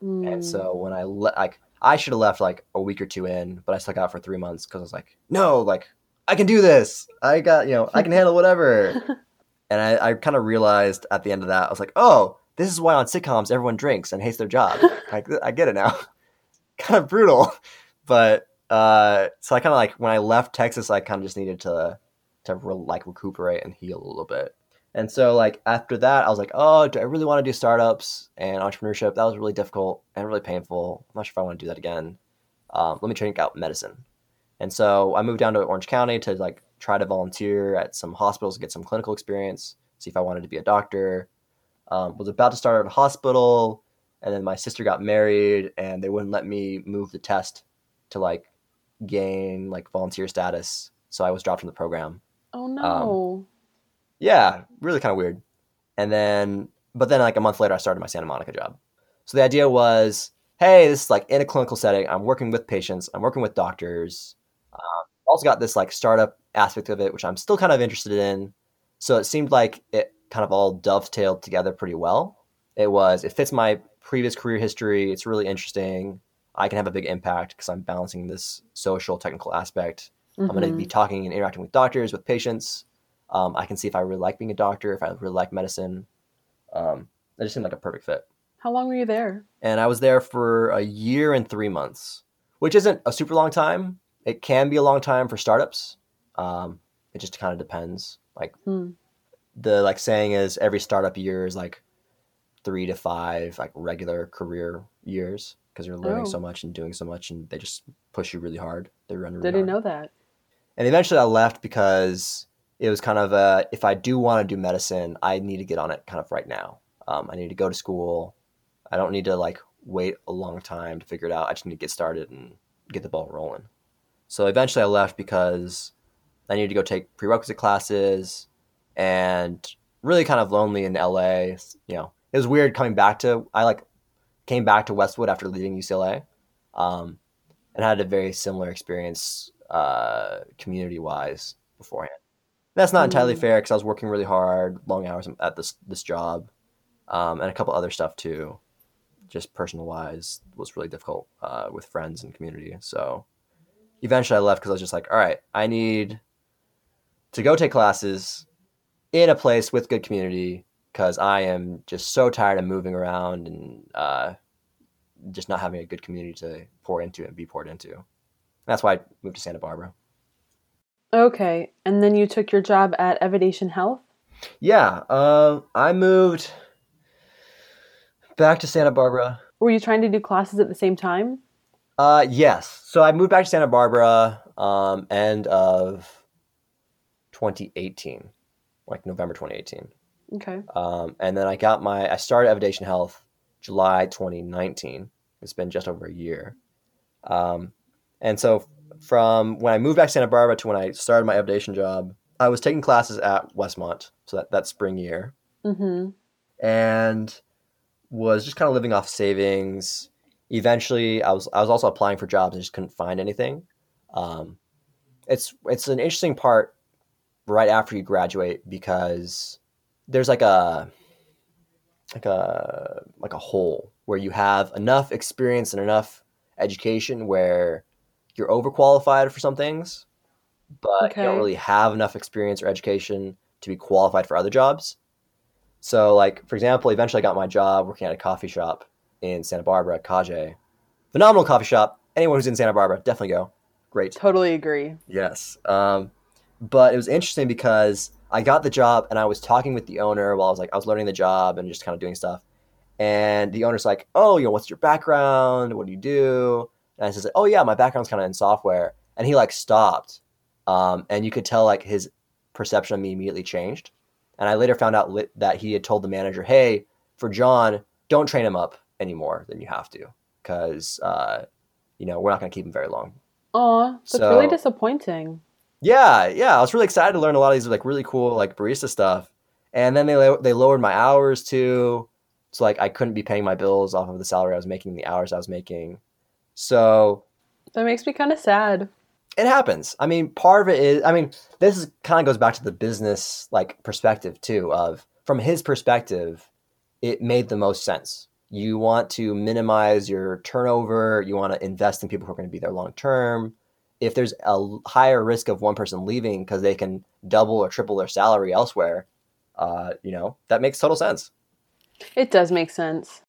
Mm. And so when I le- like I should have left like a week or two in, but I stuck out for three months because I was like, no, like I can do this. I got you know I can handle whatever. and I, I kind of realized at the end of that I was like, oh, this is why on sitcoms everyone drinks and hates their job. like I get it now. kind of brutal, but uh, so I kind of like when I left Texas, I kind of just needed to to re- like recuperate and heal a little bit. And so like after that, I was like, oh, do I really want to do startups and entrepreneurship? That was really difficult and really painful. I'm not sure if I want to do that again. Um, let me try out medicine. And so I moved down to Orange County to like try to volunteer at some hospitals, get some clinical experience, see if I wanted to be a doctor. Um, was about to start at a hospital, and then my sister got married, and they wouldn't let me move the test to like gain like volunteer status. So I was dropped from the program Oh no. Yeah, really kind of weird. And then, but then like a month later, I started my Santa Monica job. So the idea was, hey, this is like in a clinical setting. I'm working with patients. I'm working with doctors. Um, also got this like startup aspect of it, which I'm still kind of interested in. So it seemed like it kind of all dovetailed together pretty well. It was, it fits my previous career history. It's really interesting. I can have a big impact because I'm balancing this social technical aspect. I'm going to be talking and interacting with doctors, with patients. Um, I can see if I really like being a doctor, if I really like medicine. Um, it just seemed like a perfect fit. How long were you there? And I was there for a year and three months, which isn't a super long time. It can be a long time for startups. Um, it just kind of depends. Like Hmm. the like saying is every startup year is like three to five like regular career years because you're learning Oh. so much and doing so much and they just push you really hard. They run really Didn't hard. know that. And eventually I left because it was kind of a, if I do want to do medicine, I need to get on it kind of right now. Um, I need to go to school. I don't need to like wait a long time to figure it out. I just need to get started and get the ball rolling. So eventually I left because I needed to go take prerequisite classes and really kind of lonely in LA. You know, it was weird coming back to, I like came back to Westwood after leaving UCLA um, and had a very similar experience uh, community wise beforehand. That's not entirely Mm. fair because I was working really hard, long hours at this this job, um, and a couple other stuff too. Just personal wise was really difficult uh, with friends and community. So eventually I left because I was just like, all right, I need to go take classes in a place with good community because I am just so tired of moving around and uh, just not having a good community to pour into and be poured into. That's why I moved to Santa Barbara. Okay. And then you took your job at Evidation Health? Yeah, um, I moved back to Santa Barbara. Were you trying to do classes at the same time? Uh, yes. So I moved back to Santa Barbara um, end of 2018, like November 2018. Okay. Um, and then I got my, I started Evidation Health July 2019. It's been just over a year. Um, and so from when I moved back to Santa Barbara to when I started my Evidation job, I was taking classes at Westmont, so that, that spring year, Mm-hmm. and was just kind of living off savings. Eventually, I was I was also applying for jobs and just couldn't find anything. Um, it's it's an interesting part right after you graduate because there's like a like a like a hole where you have enough experience and enough education where you're overqualified for some things, but you don't really have enough experience or education to be qualified for other jobs. So, like for example, eventually I got my job working at a coffee shop in Santa Barbara, Caje. Phenomenal coffee shop. Anyone who's in Santa Barbara, definitely go. Great. Totally agree. Yes. Um, but it was interesting because I got the job and I was talking with the owner while I was like I was learning the job and just kind of doing stuff. And the owner's like, "Oh, you know, what's your background? What do you do?" And I said, "Oh yeah, my background's kind of in software." And he like stopped, um, and you could tell like his perception of me immediately changed. And I later found out lit- that he had told the manager, "Hey, for John, don't train him up anymore than you have to, because uh, you know we're not going to keep him very long." Aw, that's So- really disappointing. Yeah, yeah, I was really excited to learn a lot of these like really cool like barista stuff, and then they they lowered my hours too, so like I couldn't be paying my bills off of the salary I was making, the hours I was making. So That makes me kind of sad. it happens. I mean, part of it is, I mean, this is kind of goes back to the business like perspective too. Of from his perspective, it made the most sense. You want to minimize your turnover. You want to invest in people who are going to be there long term. If there's a higher risk of one person leaving because they can double or triple their salary elsewhere, uh, you know that makes total sense. It does make sense.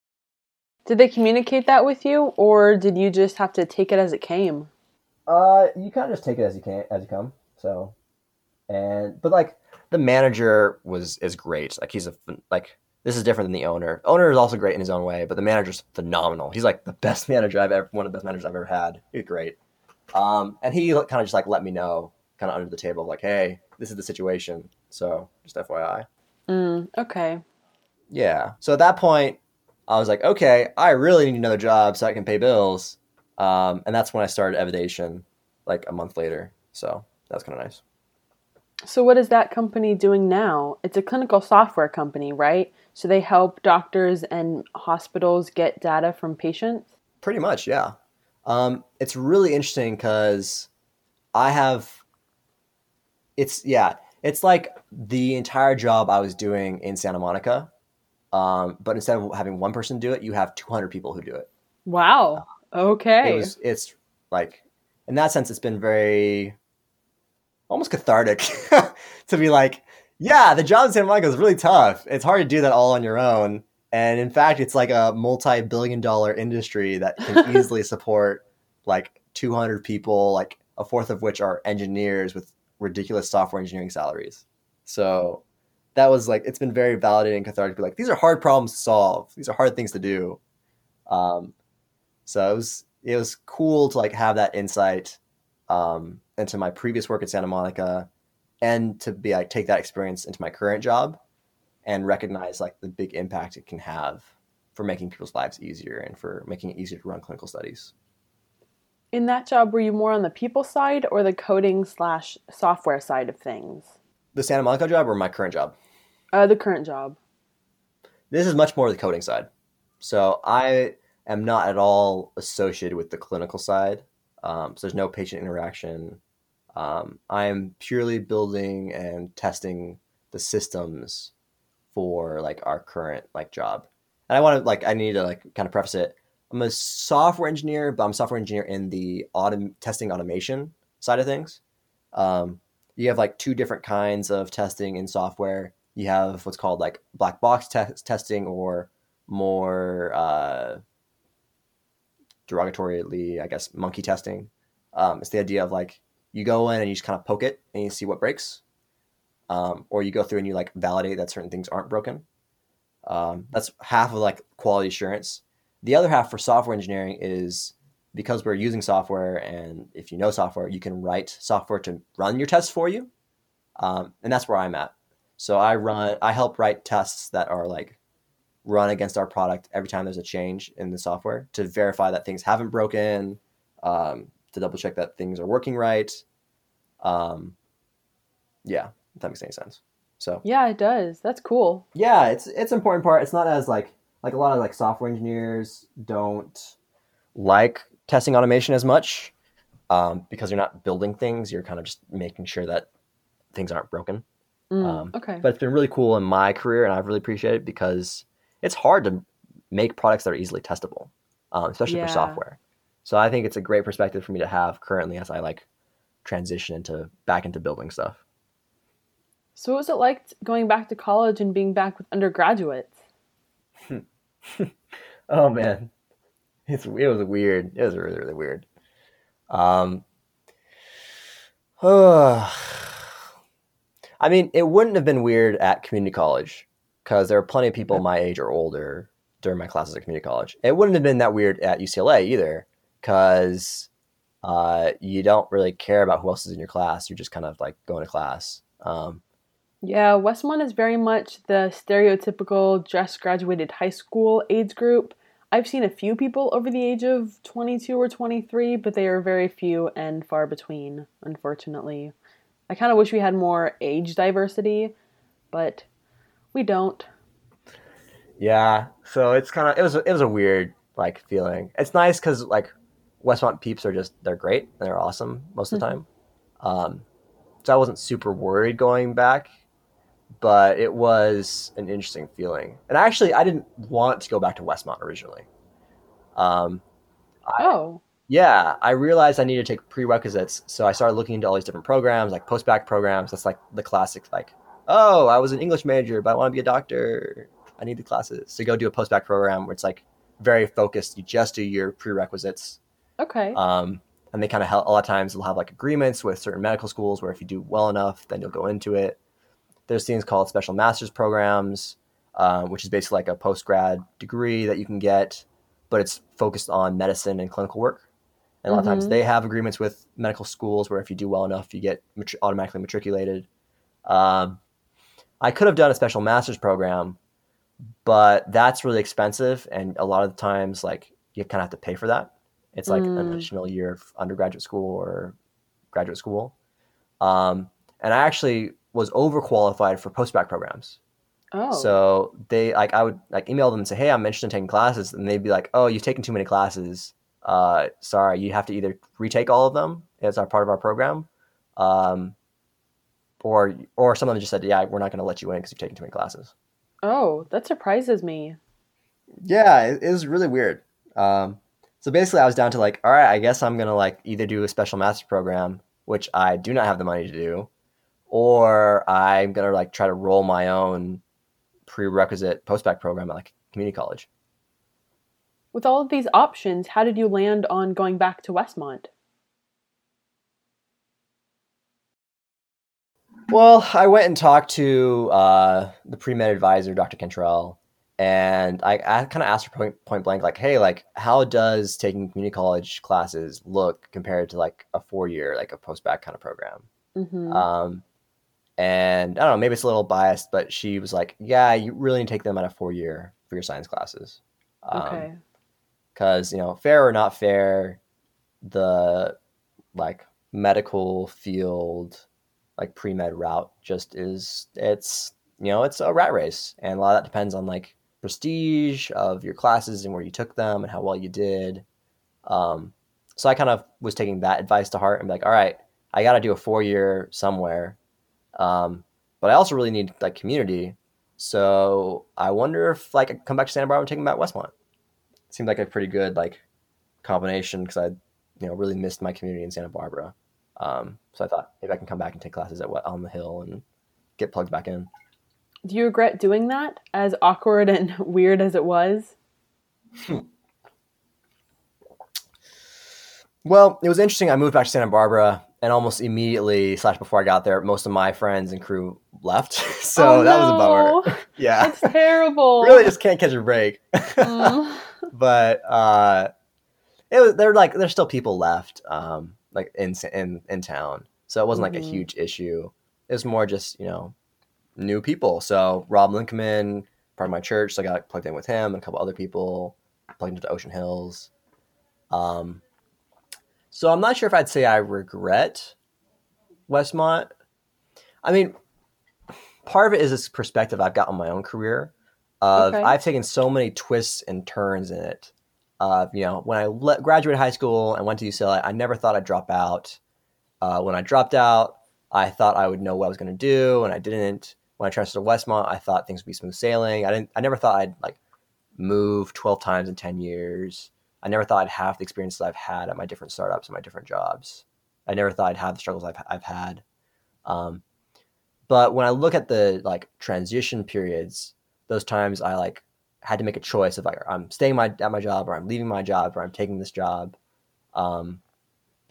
Did they communicate that with you, or did you just have to take it as it came? Uh, you kind of just take it as you can as you come. So, and but like the manager was is great. Like he's a like this is different than the owner. Owner is also great in his own way, but the manager's phenomenal. He's like the best manager I've ever one of the best managers I've ever had. He's great. Um, and he kind of just like let me know kind of under the table like, hey, this is the situation. So just FYI. Mm, okay. Yeah. So at that point, I was like, okay, I really need another job so I can pay bills. Um, and that's when I started Evidation, like a month later. So that's kind of nice. So, what is that company doing now? It's a clinical software company, right? So, they help doctors and hospitals get data from patients? Pretty much, yeah. Um, it's really interesting because I have. It's yeah. It's like the entire job I was doing in Santa Monica, um, but instead of having one person do it, you have 200 people who do it. Wow. Okay. it was it's like in that sense it's been very almost cathartic to be like yeah the job in santa monica is really tough it's hard to do that all on your own and in fact it's like a multi-billion dollar industry that can easily support like 200 people like a fourth of which are engineers with ridiculous software engineering salaries so that was like it's been very validating and cathartic to be like these are hard problems to solve these are hard things to do um, so it was it was cool to like have that insight um, into my previous work at Santa Monica, and to be like take that experience into my current job, and recognize like the big impact it can have for making people's lives easier and for making it easier to run clinical studies. In that job, were you more on the people side or the coding slash software side of things? The Santa Monica job or my current job? Uh, the current job. This is much more the coding side. So I am not at all associated with the clinical side. Um, so there's no patient interaction. Um, I am purely building and testing the systems for like our current like job. And I want to like I need to like kind of preface it. I'm a software engineer, but I'm a software engineer in the autom- testing automation side of things. Um, you have like two different kinds of testing in software. You have what's called like black box te- testing or more uh, derogatorily, I guess, monkey testing. Um, it's the idea of like you go in and you just kind of poke it and you see what breaks, um, or you go through and you like validate that certain things aren't broken. Um, that's half of like quality assurance. The other half for software engineering is because we're using software, and if you know software, you can write software to run your tests for you, um, and that's where I'm at. So I run, I help write tests that are like run against our product every time there's a change in the software to verify that things haven't broken, um, to double check that things are working right. Um, yeah, if that makes any sense. So Yeah, it does. That's cool. yeah, it's it's an important part. It's not as like like a lot of like software engineers don't like testing automation as much um, because you're not building things. You're kind of just making sure that things aren't broken. Mm, Um, okay. But it's been really cool in my career, and I've really appreciated it because it's hard to make products that are easily testable, um, especially Yeah. for software. So I think it's a great perspective for me to have currently as I like transition into back into building stuff. So, what was it like going back to college and being back with undergraduates? oh man, it's it was weird. It was really really weird. Um, I mean, it wouldn't have been weird at community college because there are plenty of people my age or older during my classes at community college. It wouldn't have been that weird at UCLA either because uh, you don't really care about who else is in your class. You're just kind of like going to class. Um, yeah, Westmont is very much the stereotypical just graduated high school age group. I've seen a few people over the age of 22 or 23, but they are very few and far between, unfortunately. I kind of wish we had more age diversity, but we don't. Yeah, so it's kind of it was it was a weird like feeling. It's nice because like Westmont peeps are just they're great and they're awesome most of the mm-hmm. time. Um, so I wasn't super worried going back but it was an interesting feeling. And actually, I didn't want to go back to Westmont originally. Um, I, oh. Yeah, I realized I needed to take prerequisites, so I started looking into all these different programs, like post-bac programs. That's like the classic, like, oh, I was an English major, but I want to be a doctor. I need the classes. So go do a post-bac program where it's like very focused. You just do your prerequisites. Okay. Um, and they kind of help. A lot of times they'll have like agreements with certain medical schools where if you do well enough, then you'll go into it. There's things called special master's programs, um, which is basically like a post grad degree that you can get, but it's focused on medicine and clinical work. And a lot mm-hmm. of times mm-hmm. they have agreements with medical schools where if you do well enough, you get matri- automatically matriculated. Um, I could have done a special master's program, but that's really expensive, and a lot of the times, like you kind of have to pay for that. It's like mm. an additional year of undergraduate school or graduate school. Um, and I actually was overqualified for post-bac programs. Oh. So they like I would like email them and say, "Hey, I'm interested in taking classes," and they'd be like, "Oh, you've taken too many classes. Uh, sorry, you have to either retake all of them as our part of our program, um, or or some of them just said, "Yeah, we're not going to let you in because you've taken too many classes." Oh, that surprises me. Yeah, it, it was really weird. Um, so basically, I was down to like, all right, I guess I'm gonna like either do a special master program, which I do not have the money to do, or I'm gonna like try to roll my own prerequisite post-bac program at like community college. With all of these options, how did you land on going back to Westmont? Well, I went and talked to uh, the pre-med advisor, Dr. Cantrell, and I, I kind of asked her point, point blank, like, "Hey, like, how does taking community college classes look compared to like a four-year, like a post-bac kind of program?" Mm-hmm. Um, and I don't know, maybe it's a little biased, but she was like, "Yeah, you really need to take them at a four year for your science classes." Um, okay. Because you know, fair or not fair, the like medical field, like pre med route, just is it's you know it's a rat race, and a lot of that depends on like prestige of your classes and where you took them and how well you did. Um, so I kind of was taking that advice to heart and be like, all right, I got to do a four year somewhere um, but I also really need like community. So I wonder if like I come back to Santa Barbara and take them at Westmont. Seemed like a pretty good like combination because I, you know, really missed my community in Santa Barbara. Um, so I thought maybe I can come back and take classes at what on the hill and get plugged back in. Do you regret doing that? As awkward and weird as it was. well, it was interesting. I moved back to Santa Barbara and almost immediately slash before I got there, most of my friends and crew left. so oh, that no. was a bummer. yeah, that's terrible. really, just can't catch a break. Mm. But uh, it was they're like there's still people left, um, like in in in town. So it wasn't mm-hmm. like a mm-hmm. huge issue. It was more just you know new people. So Rob Lincoln, part of my church, so I got plugged in with him and a couple other people, plugged into Ocean Hills. Um, so I'm not sure if I'd say I regret Westmont. I mean, part of it is this perspective I've got on my own career. Of okay. I've taken so many twists and turns in it. Uh, you know, when I le- graduated high school and went to UCLA, I never thought I'd drop out. Uh, when I dropped out, I thought I would know what I was going to do, and I didn't. When I transferred to Westmont, I thought things would be smooth sailing. I didn't. I never thought I'd like move twelve times in ten years. I never thought I'd have the experiences I've had at my different startups and my different jobs. I never thought I'd have the struggles I've, I've had. Um, but when I look at the like transition periods, those times I like had to make a choice of like I'm staying my at my job or I'm leaving my job or I'm taking this job. Um,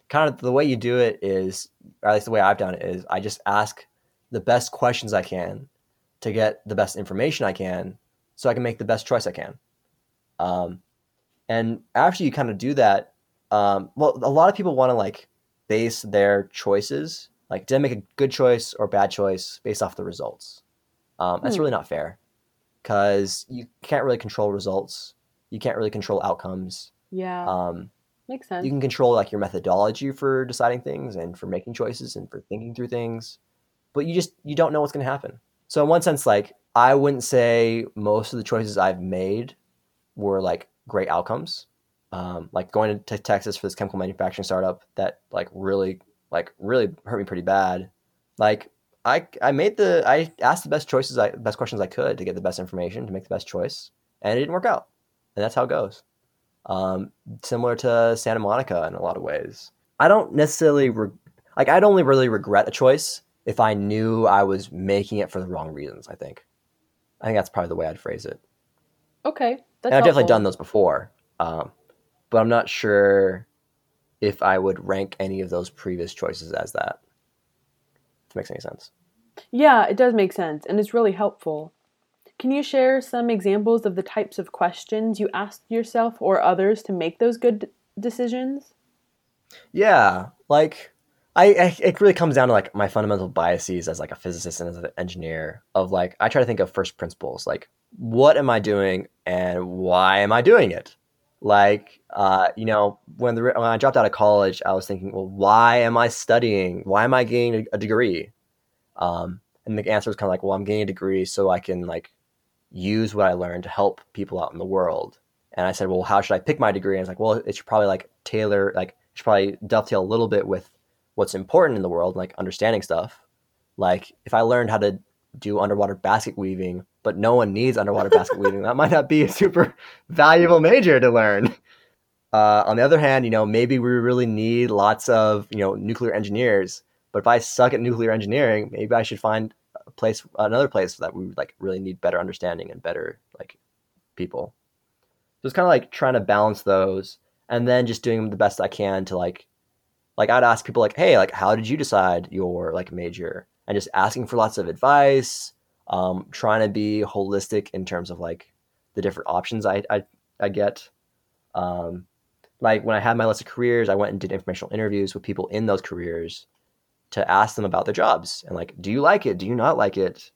kind of the way you do it is, or at least the way I've done it is, I just ask the best questions I can to get the best information I can, so I can make the best choice I can. Um, and after you kind of do that, um, well, a lot of people want to like base their choices like did I make a good choice or bad choice based off the results. Um, that's Hmm. really not fair because you can't really control results. You can't really control outcomes. Yeah, Um, makes sense. you can control like your methodology for deciding things and for making choices and for thinking through things but you just you don't know what's going to happen so in one sense like i wouldn't say most of the choices i've made were like great outcomes um, like going to texas for this chemical manufacturing startup that like really like really hurt me pretty bad like i i made the i asked the best choices i best questions i could to get the best information to make the best choice and it didn't work out and that's how it goes um, similar to Santa Monica in a lot of ways. I don't necessarily re- like. I'd only really regret a choice if I knew I was making it for the wrong reasons. I think. I think that's probably the way I'd phrase it. okay, that's and I've definitely done those before, um, but I'm not sure if I would rank any of those previous choices as that. It makes any sense. Yeah, it does make sense, and it's really helpful. Can you share some examples of the types of questions you asked yourself or others to make those good decisions? Yeah, like I, I it really comes down to like my fundamental biases as like a physicist and as an engineer of like I try to think of first principles, like what am I doing and why am I doing it? Like uh, you know, when the when I dropped out of college, I was thinking, well, why am I studying? Why am I getting a, degree? Um, and the answer was kind of like, well, I'm getting a degree so I can like use what I learned to help people out in the world. And I said, well, how should I pick my degree? And it's like, well, it should probably like tailor, like, it should probably dovetail a little bit with what's important in the world, like understanding stuff. Like, if I learned how to do underwater basket weaving, but no one needs underwater basket weaving, that might not be a super valuable major to learn. Uh, on the other hand, you know, maybe we really need lots of, you know, nuclear engineers. But if I suck at nuclear engineering, maybe I should find a place, another place that we like really need better understanding and better like people. So it's kind of like trying to balance those and then just doing the best I can to like, like I'd ask people like, hey, like how did you decide your like major? And just asking for lots of advice, um, trying to be holistic in terms of like the different options I I, I get. Um, like when I had my list of careers, I went and did informational interviews with people in those careers to ask them about their jobs and like, do you like it? Do you not like it?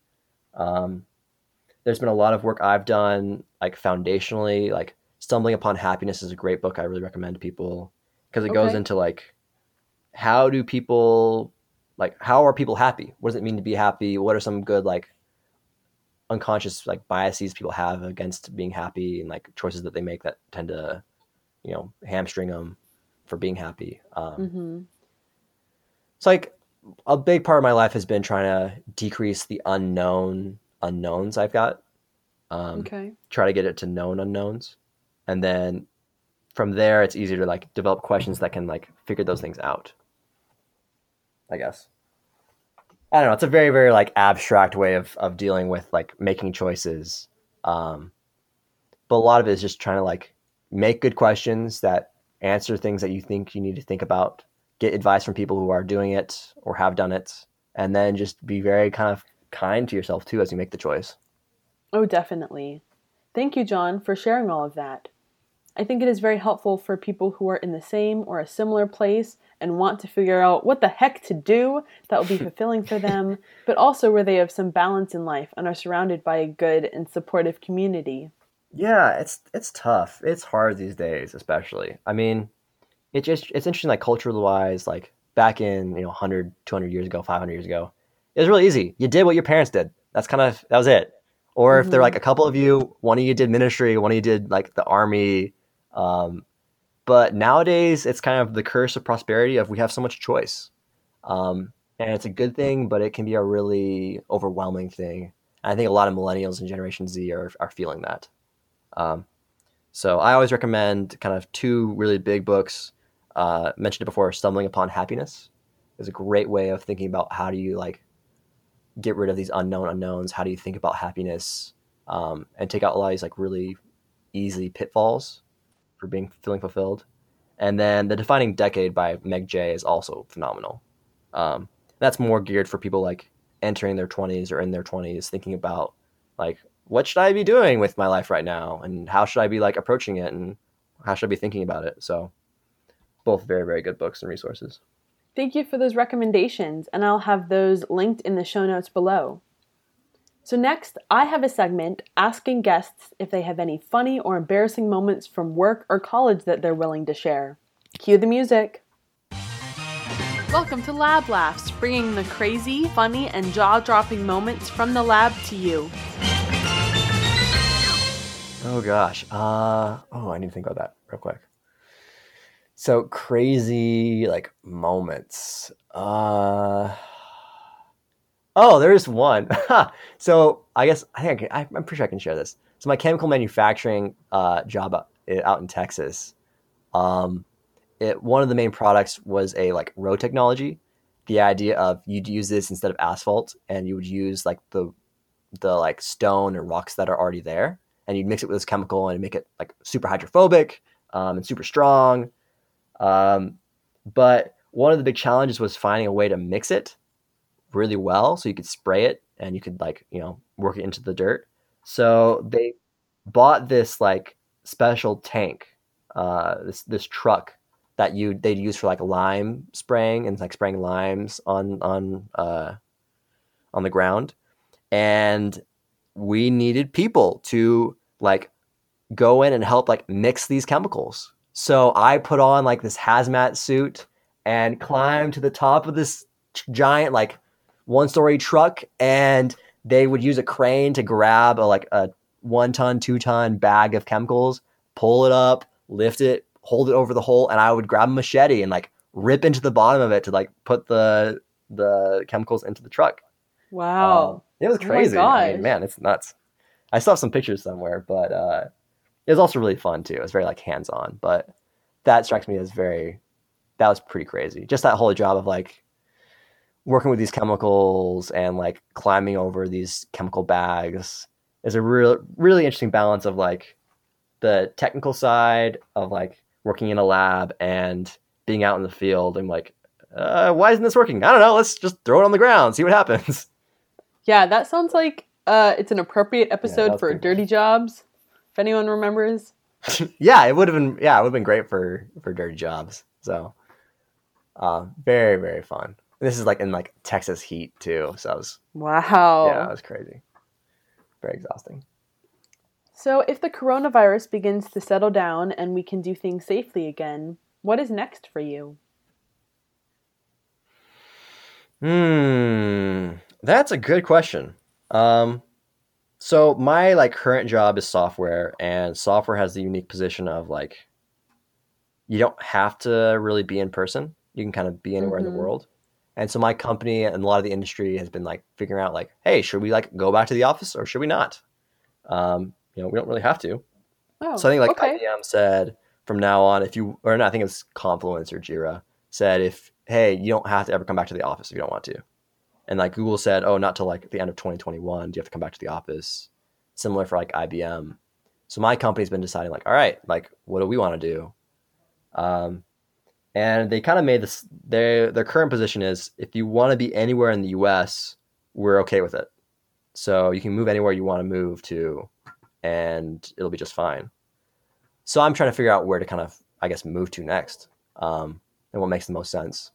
Um, there's been a lot of work I've done, like foundationally, like Stumbling Upon Happiness is a great book I really recommend to people because it goes into like, how do people, like, how are people happy? What does it mean to be happy? What are some good, like, unconscious, like, biases people have against being happy and like choices that they make that tend to, you know, hamstring them for being happy? Um, Mm-hmm. it's like a big part of my life has been trying to decrease the unknown unknowns I've got. Um, Okay. Try to get it to known unknowns, and then from there, it's easier to like develop questions that can like figure those things out. I guess. I don't know. It's a very very like abstract way of of dealing with like making choices. Um, but a lot of it is just trying to like make good questions that answer things that you think you need to think about get advice from people who are doing it or have done it, and then just be very kind of kind to yourself too as you make the choice. Oh, definitely. Thank you, John, for sharing all of that. I think it is very helpful for people who are in the same or a similar place and want to figure out what the heck to do that will be fulfilling for them, but also where they have some balance in life and are surrounded by a good and supportive community. Yeah, it's it's tough. It's hard these days, especially. I mean, it just it's interesting like culturally wise, like back in, you know, 100, 200 years ago, 500 years ago. It was really easy. You did what your parents did. That's kind of that was it. Or if there were like a couple of you, one of you did ministry, one of you did like the army. Um, but nowadays, it's kind of the curse of prosperity of we have so much choice, um, and it's a good thing, but it can be a really overwhelming thing. And I think a lot of millennials and Generation Z are are feeling that. Um, so I always recommend kind of two really big books. Uh, mentioned it before, "Stumbling Upon Happiness" is a great way of thinking about how do you like get rid of these unknown unknowns? How do you think about happiness um, and take out a lot of these like really easy pitfalls for being feeling fulfilled? And then the defining decade by Meg Jay is also phenomenal. Um, that's more geared for people like entering their 20s or in their 20s, thinking about like what should I be doing with my life right now, and how should I be like approaching it, and how should I be thinking about it. So, both very very good books and resources. Thank you for those recommendations, and I'll have those linked in the show notes below. So, next, I have a segment asking guests if they have any funny or embarrassing moments from work or college that they're willing to share. Cue the music. Welcome to Lab Laughs, bringing the crazy, funny, and jaw dropping moments from the lab to you. Oh gosh. Uh oh, I need to think about that real quick. So crazy like moments. Uh Oh, there's one. so I guess I think I can, I'm pretty sure I can share this. So my chemical manufacturing uh, job out, out in Texas, um, it, one of the main products was a like road technology. The idea of you'd use this instead of asphalt, and you would use like the the like stone and rocks that are already there, and you'd mix it with this chemical and make it like super hydrophobic um, and super strong. Um, but one of the big challenges was finding a way to mix it really well so you could spray it and you could like you know work it into the dirt. So they bought this like special tank, uh, this this truck that you they'd use for like lime spraying and like spraying limes on on uh, on the ground, and we needed people to like go in and help like mix these chemicals. So I put on like this hazmat suit and climbed to the top of this giant like one story truck and they would use a crane to grab a like a one ton, two ton bag of chemicals, pull it up, lift it, hold it over the hole, and I would grab a machete and like rip into the bottom of it to like put the the chemicals into the truck. Wow. Um, it was crazy. Oh I mean, man, it's nuts. I saw some pictures somewhere, but uh, it was also really fun too. It was very like hands on, but that strikes me as very that was pretty crazy. Just that whole job of like working with these chemicals and like climbing over these chemical bags is a real really interesting balance of like the technical side of like working in a lab and being out in the field and like uh, why isn't this working? I don't know. Let's just throw it on the ground see what happens. Yeah that sounds like uh, it's an appropriate episode yeah, for dirty jobs if anyone remembers. Yeah it would have been yeah it would have been great for for dirty jobs. So uh, very very fun this is like in like Texas heat too, so it was wow. Yeah, it was crazy. Very exhausting. So, if the coronavirus begins to settle down and we can do things safely again, what is next for you? Hmm, that's a good question. Um, so my like current job is software, and software has the unique position of like you don't have to really be in person. You can kind of be anywhere mm-hmm. in the mm-hmm. world. And so my company and a lot of the industry has been like figuring out like, hey, should we like go back to the office or should we not? Um, you know, we don't really have to. Oh, so I think like okay. IBM said from now on, if you or not, I think it's Confluence or Jira said if hey, you don't have to ever come back to the office if you don't want to. And like Google said, oh, not till like the end of 2021 do you have to come back to the office. Similar for like IBM. So my company's been deciding like, all right, like what do we want to do? Um, and they kind of made this their their current position is if you want to be anywhere in the US, we're okay with it. So you can move anywhere you want to move to and it'll be just fine. So I'm trying to figure out where to kind of I guess move to next. Um, and what makes the most sense.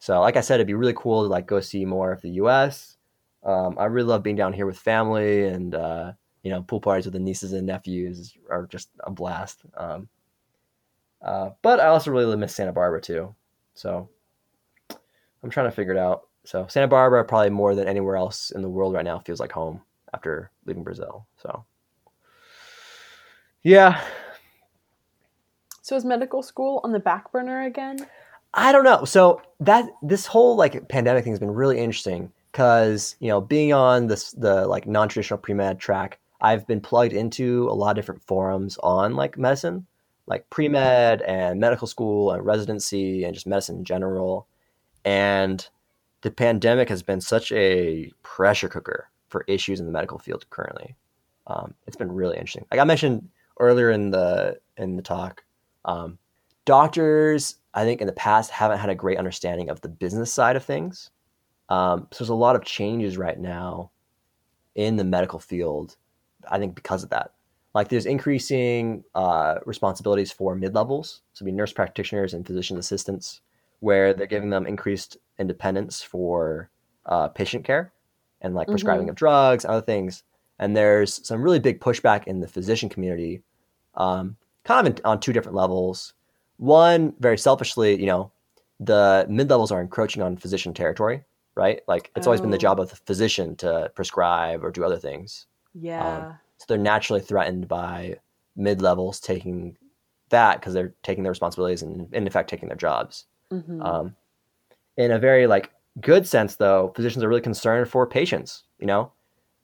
So like I said, it'd be really cool to like go see more of the US. Um, I really love being down here with family and uh, you know, pool parties with the nieces and nephews are just a blast. Um, uh, but I also really miss Santa Barbara too. So I'm trying to figure it out. So Santa Barbara probably more than anywhere else in the world right now feels like home after leaving Brazil. So yeah. So is medical school on the back burner again? I don't know. So that this whole like pandemic thing has been really interesting because you know being on this the like non-traditional pre-med track, I've been plugged into a lot of different forums on like medicine like pre med and medical school and residency and just medicine in general. And the pandemic has been such a pressure cooker for issues in the medical field currently. Um, it's been really interesting. Like I mentioned earlier in the in the talk, um, doctors I think in the past haven't had a great understanding of the business side of things. Um, so there's a lot of changes right now in the medical field. I think because of that, like there's increasing uh, responsibilities for mid levels, so be nurse practitioners and physician assistants, where they're giving them increased independence for uh, patient care and like prescribing Mhm. of drugs and other things. And there's some really big pushback in the physician community, um, kind of in, on two different levels. One, very selfishly, you know, the mid levels are encroaching on physician territory, right? Like it's always been the Oh. job of the physician to prescribe or do other things. Yeah. So they're naturally threatened by mid levels taking that because they're taking their responsibilities and, in effect, taking their jobs. Mhm. Um, in a very like good sense, though, physicians are really concerned for patients. You know,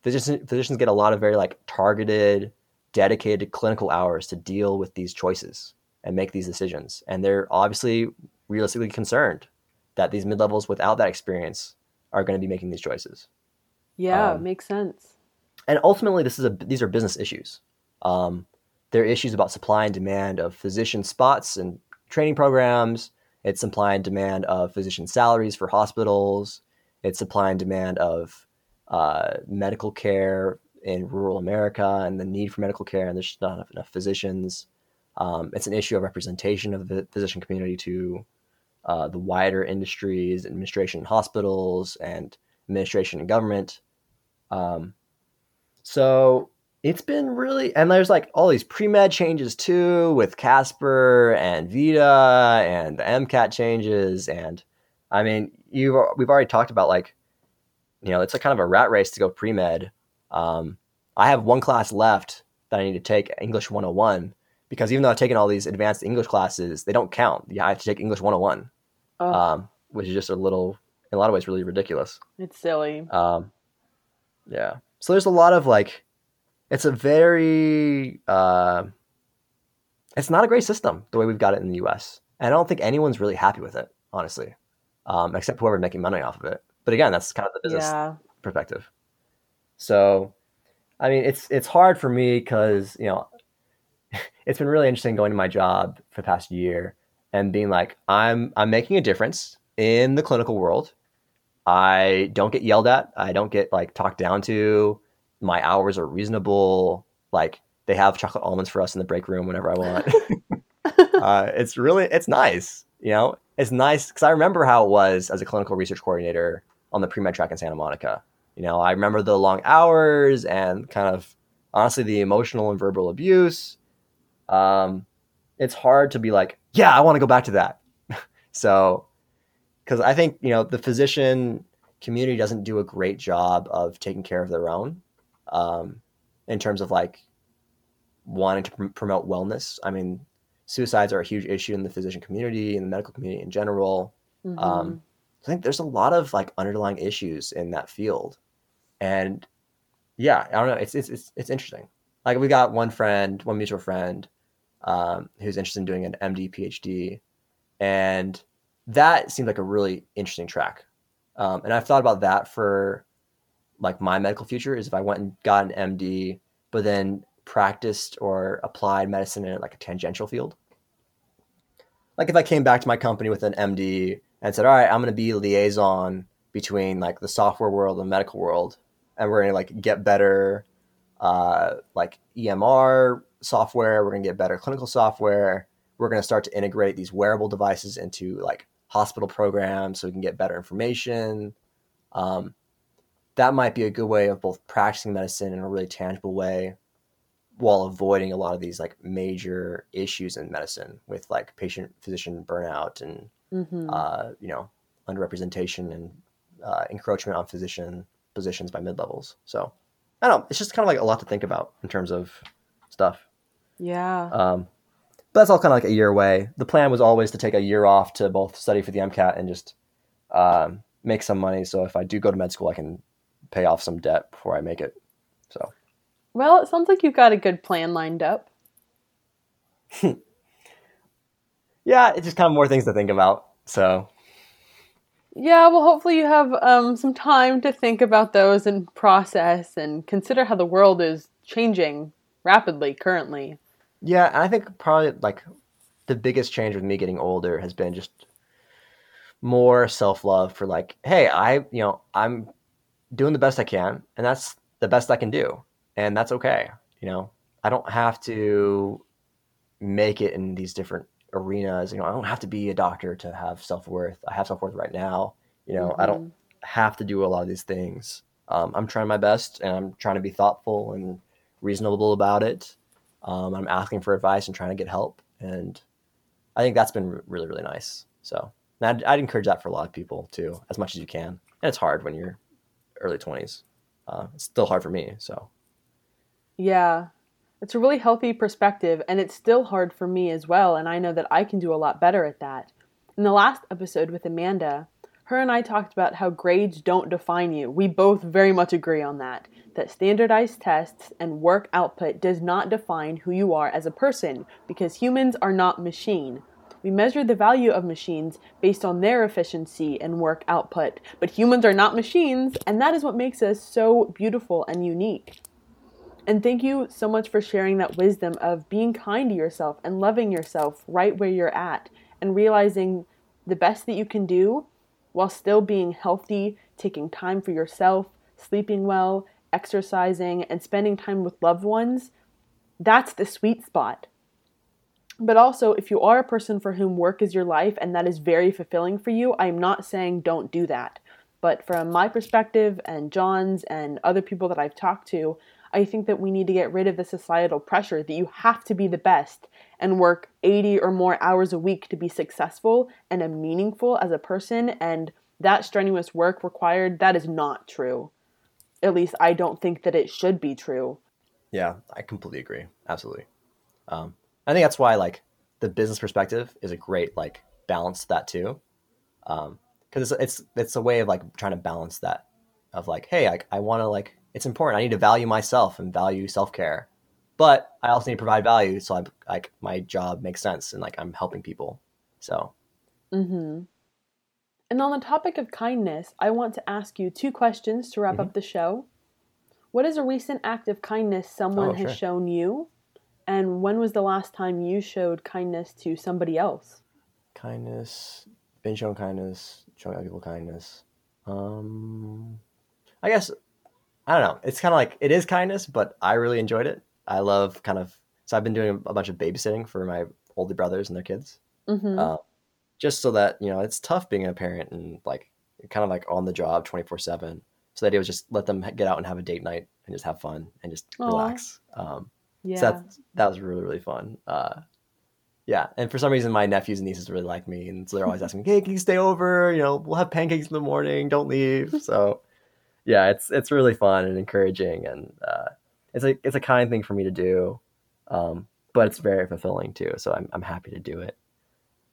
physicians physicians get a lot of very like targeted, dedicated clinical hours to deal with these choices and make these decisions, and they're obviously realistically concerned that these mid levels without that experience are going to be making these choices yeah, um, makes sense. And ultimately this is a these are business issues. Um, they're issues about supply and demand of physician spots and training programs. It's supply and demand of physician salaries for hospitals. It's supply and demand of uh, medical care in rural america and the need for medical care and there's not enough, physicians. Um, it's an issue of representation of the physician community to uh, the wider industries administration in hospitals and administration and government. Um, so it's been really, and there's like all these pre med changes too with Casper and Vita and the MCAT changes. And I mean, you we've already talked about like, you know, it's a kind of a rat race to go pre med. Um, I have one class left that I need to take English 101 because even though I've taken all these advanced English classes, they don't count. Yeah, I have to take English 101, Oh, um, which is just a little, in a lot of ways, really ridiculous. it's silly. Um, yeah. So there's a lot of like, it's a very, uh, it's not a great system the way we've got it in the U.S. And I don't think anyone's really happy with it, honestly, um, except whoever's making money off of it. But again, that's kind of the business Yeah. perspective. So, I mean, it's it's hard for me because you know, it's been really interesting going to my job for the past year and being like, I'm I'm making a difference in the clinical world. I don't get yelled at. I don't get like talked down to. My hours are reasonable. Like they have chocolate almonds for us in the break room whenever I want. uh, it's really it's nice. You know, it's nice because I remember how it was as a clinical research coordinator on the pre med track in Santa Monica. You know, I remember the long hours and kind of honestly the emotional and verbal abuse. Um, it's hard to be like, yeah, I want to go back to that. so, because I think you know the physician community doesn't do a great job of taking care of their own, um, in terms of like wanting to pr- promote wellness. I mean, suicides are a huge issue in the physician community and the medical community in general. Mhm. Um, I think there's a lot of like underlying issues in that field, and yeah, I don't know. It's it's it's, it's interesting. Like we got one friend, one mutual friend, um, who's interested in doing an MD PhD, and that seemed like a really interesting track. Um, and I've thought about that for like my medical future is if I went and got an MD, but then practiced or applied medicine in like a tangential field. Like if I came back to my company with an MD and said, "All right, I'm going to be liaison between like the software world and medical world, and we're going to like get better, uh, like EMR software. We're going to get better clinical software. We're going to start to integrate these wearable devices into like hospital programs so we can get better information." Um, that might be a good way of both practicing medicine in a really tangible way while avoiding a lot of these like major issues in medicine with like patient physician burnout and Mhm. uh, you know underrepresentation and uh, encroachment on physician positions by mid levels. So I don't know. It's just kind of like a lot to think about in terms of stuff. yeah. Um, but that's all kind of like a year away. The plan was always to take a year off to both study for the MCAT and just um, make some money. So if I do go to med school, I can pay off some debt before I make it. So Well, it sounds like you've got a good plan lined up. yeah, it's just kind of more things to think about. So Yeah, well, hopefully you have um, some time to think about those and process and consider how the world is changing rapidly currently. Yeah, and I think probably like the biggest change with me getting older has been just more self love for like, hey, I you know I'm doing the best I can, and that's the best I can do, and that's okay. You know, I don't have to make it in these different arenas. You know, I don't have to be a doctor to have self worth. I have self worth right now. You know, mm-hmm. I don't have to do a lot of these things. Um, I'm trying my best, and I'm trying to be thoughtful and reasonable about it. Um, I'm asking for advice and trying to get help, and I think that's been really really nice. So I'd, I'd, encourage that for a lot of people too, as much as you can. And it's hard when you're early 20s. Uh, it's still hard for me. So yeah, it's a really healthy perspective, and it's still hard for me as well. And I know that I can do a lot better at that. In the last episode with Amanda, her and I talked about how grades don't define you. We both very much agree on that. That standardized tests and work output does not define who you are as a person because humans are not machine. We measure the value of machines based on their efficiency and work output, but humans are not machines, and that is what makes us so beautiful and unique. And thank you so much for sharing that wisdom of being kind to yourself and loving yourself right where you're at and realizing the best that you can do while still being healthy, taking time for yourself, sleeping well, exercising, and spending time with loved ones. That's the sweet spot. But also, if you are a person for whom work is your life and that is very fulfilling for you, I'm not saying don't do that. But from my perspective and John's and other people that I've talked to, I think that we need to get rid of the societal pressure that you have to be the best and work 80 or more hours a week to be successful and a meaningful as a person and that strenuous work required that is not true. At least I don't think that it should be true. Yeah, I completely agree. Absolutely. Um, I think that's why like the business perspective is a great like balance to that too. Um, because it's, it's it's a way of like trying to balance that of like, hey, I, I want to like it's important. I need to value myself and value self care, but I also need to provide value. So I like my job makes sense and like I'm helping people. So. Mm-hmm. And on the topic of kindness, I want to ask you two questions to wrap mm-hmm. up the show. What is a recent act of kindness someone oh, has sure. shown you? And when was the last time you showed kindness to somebody else? Kindness, been shown kindness, showing other people kindness. Um, I guess I don't know. It's kind of like it is kindness, but I really enjoyed it. I love kind of so I've been doing a bunch of babysitting for my older brothers and their kids, mm-hmm. uh, just so that you know it's tough being a parent and like kind of like on the job twenty four seven. So the idea was just let them get out and have a date night and just have fun and just Aww. relax. Um, yeah, so that that was really really fun. Uh, yeah, and for some reason my nephews and nieces really like me, and so they're always asking me, "Hey, can you stay over? You know, we'll have pancakes in the morning. Don't leave." So yeah, it's it's really fun and encouraging, and uh, it's a it's a kind thing for me to do, um, but it's very fulfilling too. So I'm I'm happy to do it.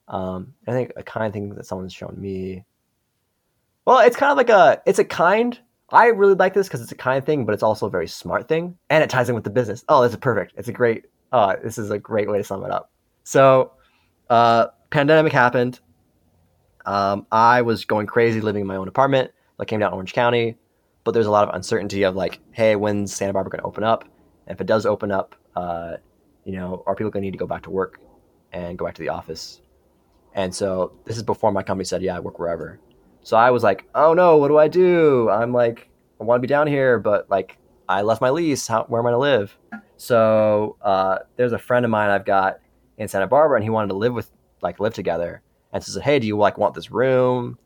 Um, I think a kind thing that someone's shown me. Well, it's kind of like a it's a kind. I really like this because it's a kind thing, but it's also a very smart thing, and it ties in with the business. Oh, this is perfect. It's a great. Uh, this is a great way to sum it up. So, uh, pandemic happened. Um, I was going crazy living in my own apartment. I came down to Orange County but there's a lot of uncertainty of like, hey, when's Santa Barbara going to open up? And if it does open up, uh, you know, are people going to need to go back to work and go back to the office? And so this is before my company said, yeah, I work wherever. So I was like, oh no, what do I do? I'm like, I want to be down here, but like, I left my lease. How, where am I going to live? So uh, there's a friend of mine I've got in Santa Barbara, and he wanted to live with, like, live together. And so he said, hey, do you like want this room?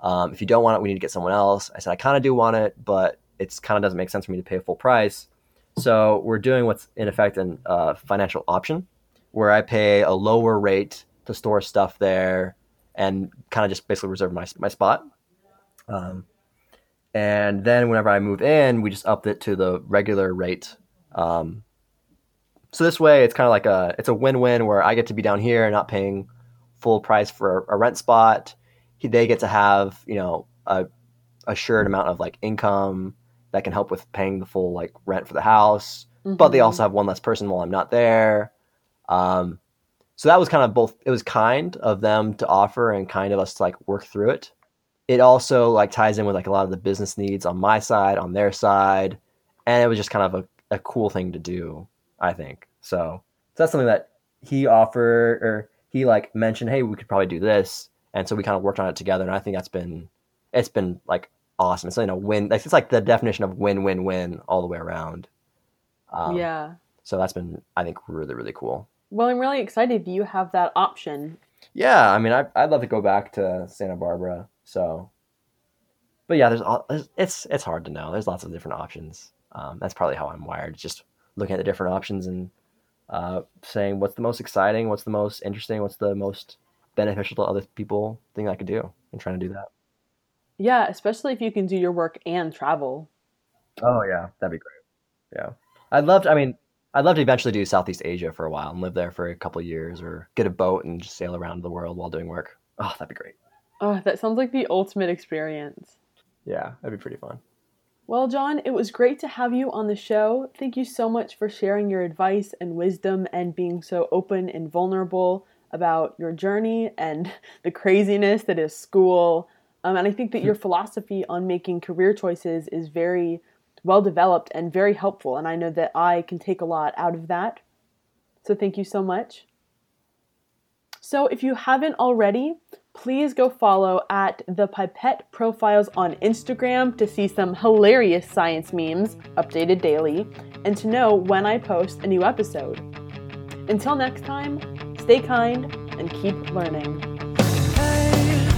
Um, if you don't want it, we need to get someone else. I said, I kind of do want it, but it's kind of doesn't make sense for me to pay a full price. So we're doing what's in effect a uh, financial option, where I pay a lower rate to store stuff there and kind of just basically reserve my, my spot. Um, and then whenever I move in, we just upped it to the regular rate. Um, so this way, it's kind of like a it's a win-win where I get to be down here, and not paying full price for a rent spot they get to have you know a assured amount of like income that can help with paying the full like rent for the house mm-hmm. but they mm-hmm. also have one less person while i'm not there um, so that was kind of both it was kind of them to offer and kind of us to like work through it it also like ties in with like a lot of the business needs on my side, on their side, and it was just kind of a, a cool thing to do, I think. So, so that's something that he offered or he like mentioned, hey, we could probably do this, and so we kind of worked on it together, and I think that's been it's been like awesome. It's you know win. Like, it's like the definition of win win win all the way around. Um, yeah. So that's been I think really really cool. Well, I'm really excited you have that option. Yeah, I mean, I, I'd love to go back to Santa Barbara. So, but yeah, there's, all, it's it's hard to know. There's lots of different options. Um, that's probably how I'm wired. Just looking at the different options and uh, saying what's the most exciting, what's the most interesting, what's the most beneficial to other people thing I could do, and trying to do that. Yeah, especially if you can do your work and travel. Oh yeah, that'd be great. Yeah, I'd love. To, I mean, I'd love to eventually do Southeast Asia for a while and live there for a couple years, or get a boat and just sail around the world while doing work. Oh, that'd be great. Oh, that sounds like the ultimate experience. Yeah, that'd be pretty fun. Well, John, it was great to have you on the show. Thank you so much for sharing your advice and wisdom and being so open and vulnerable about your journey and the craziness that is school. Um, and I think that your philosophy on making career choices is very well developed and very helpful. And I know that I can take a lot out of that. So thank you so much. So if you haven't already, please go follow at the Pipette Profiles on Instagram to see some hilarious science memes updated daily and to know when I post a new episode. Until next time, stay kind and keep learning. Hey,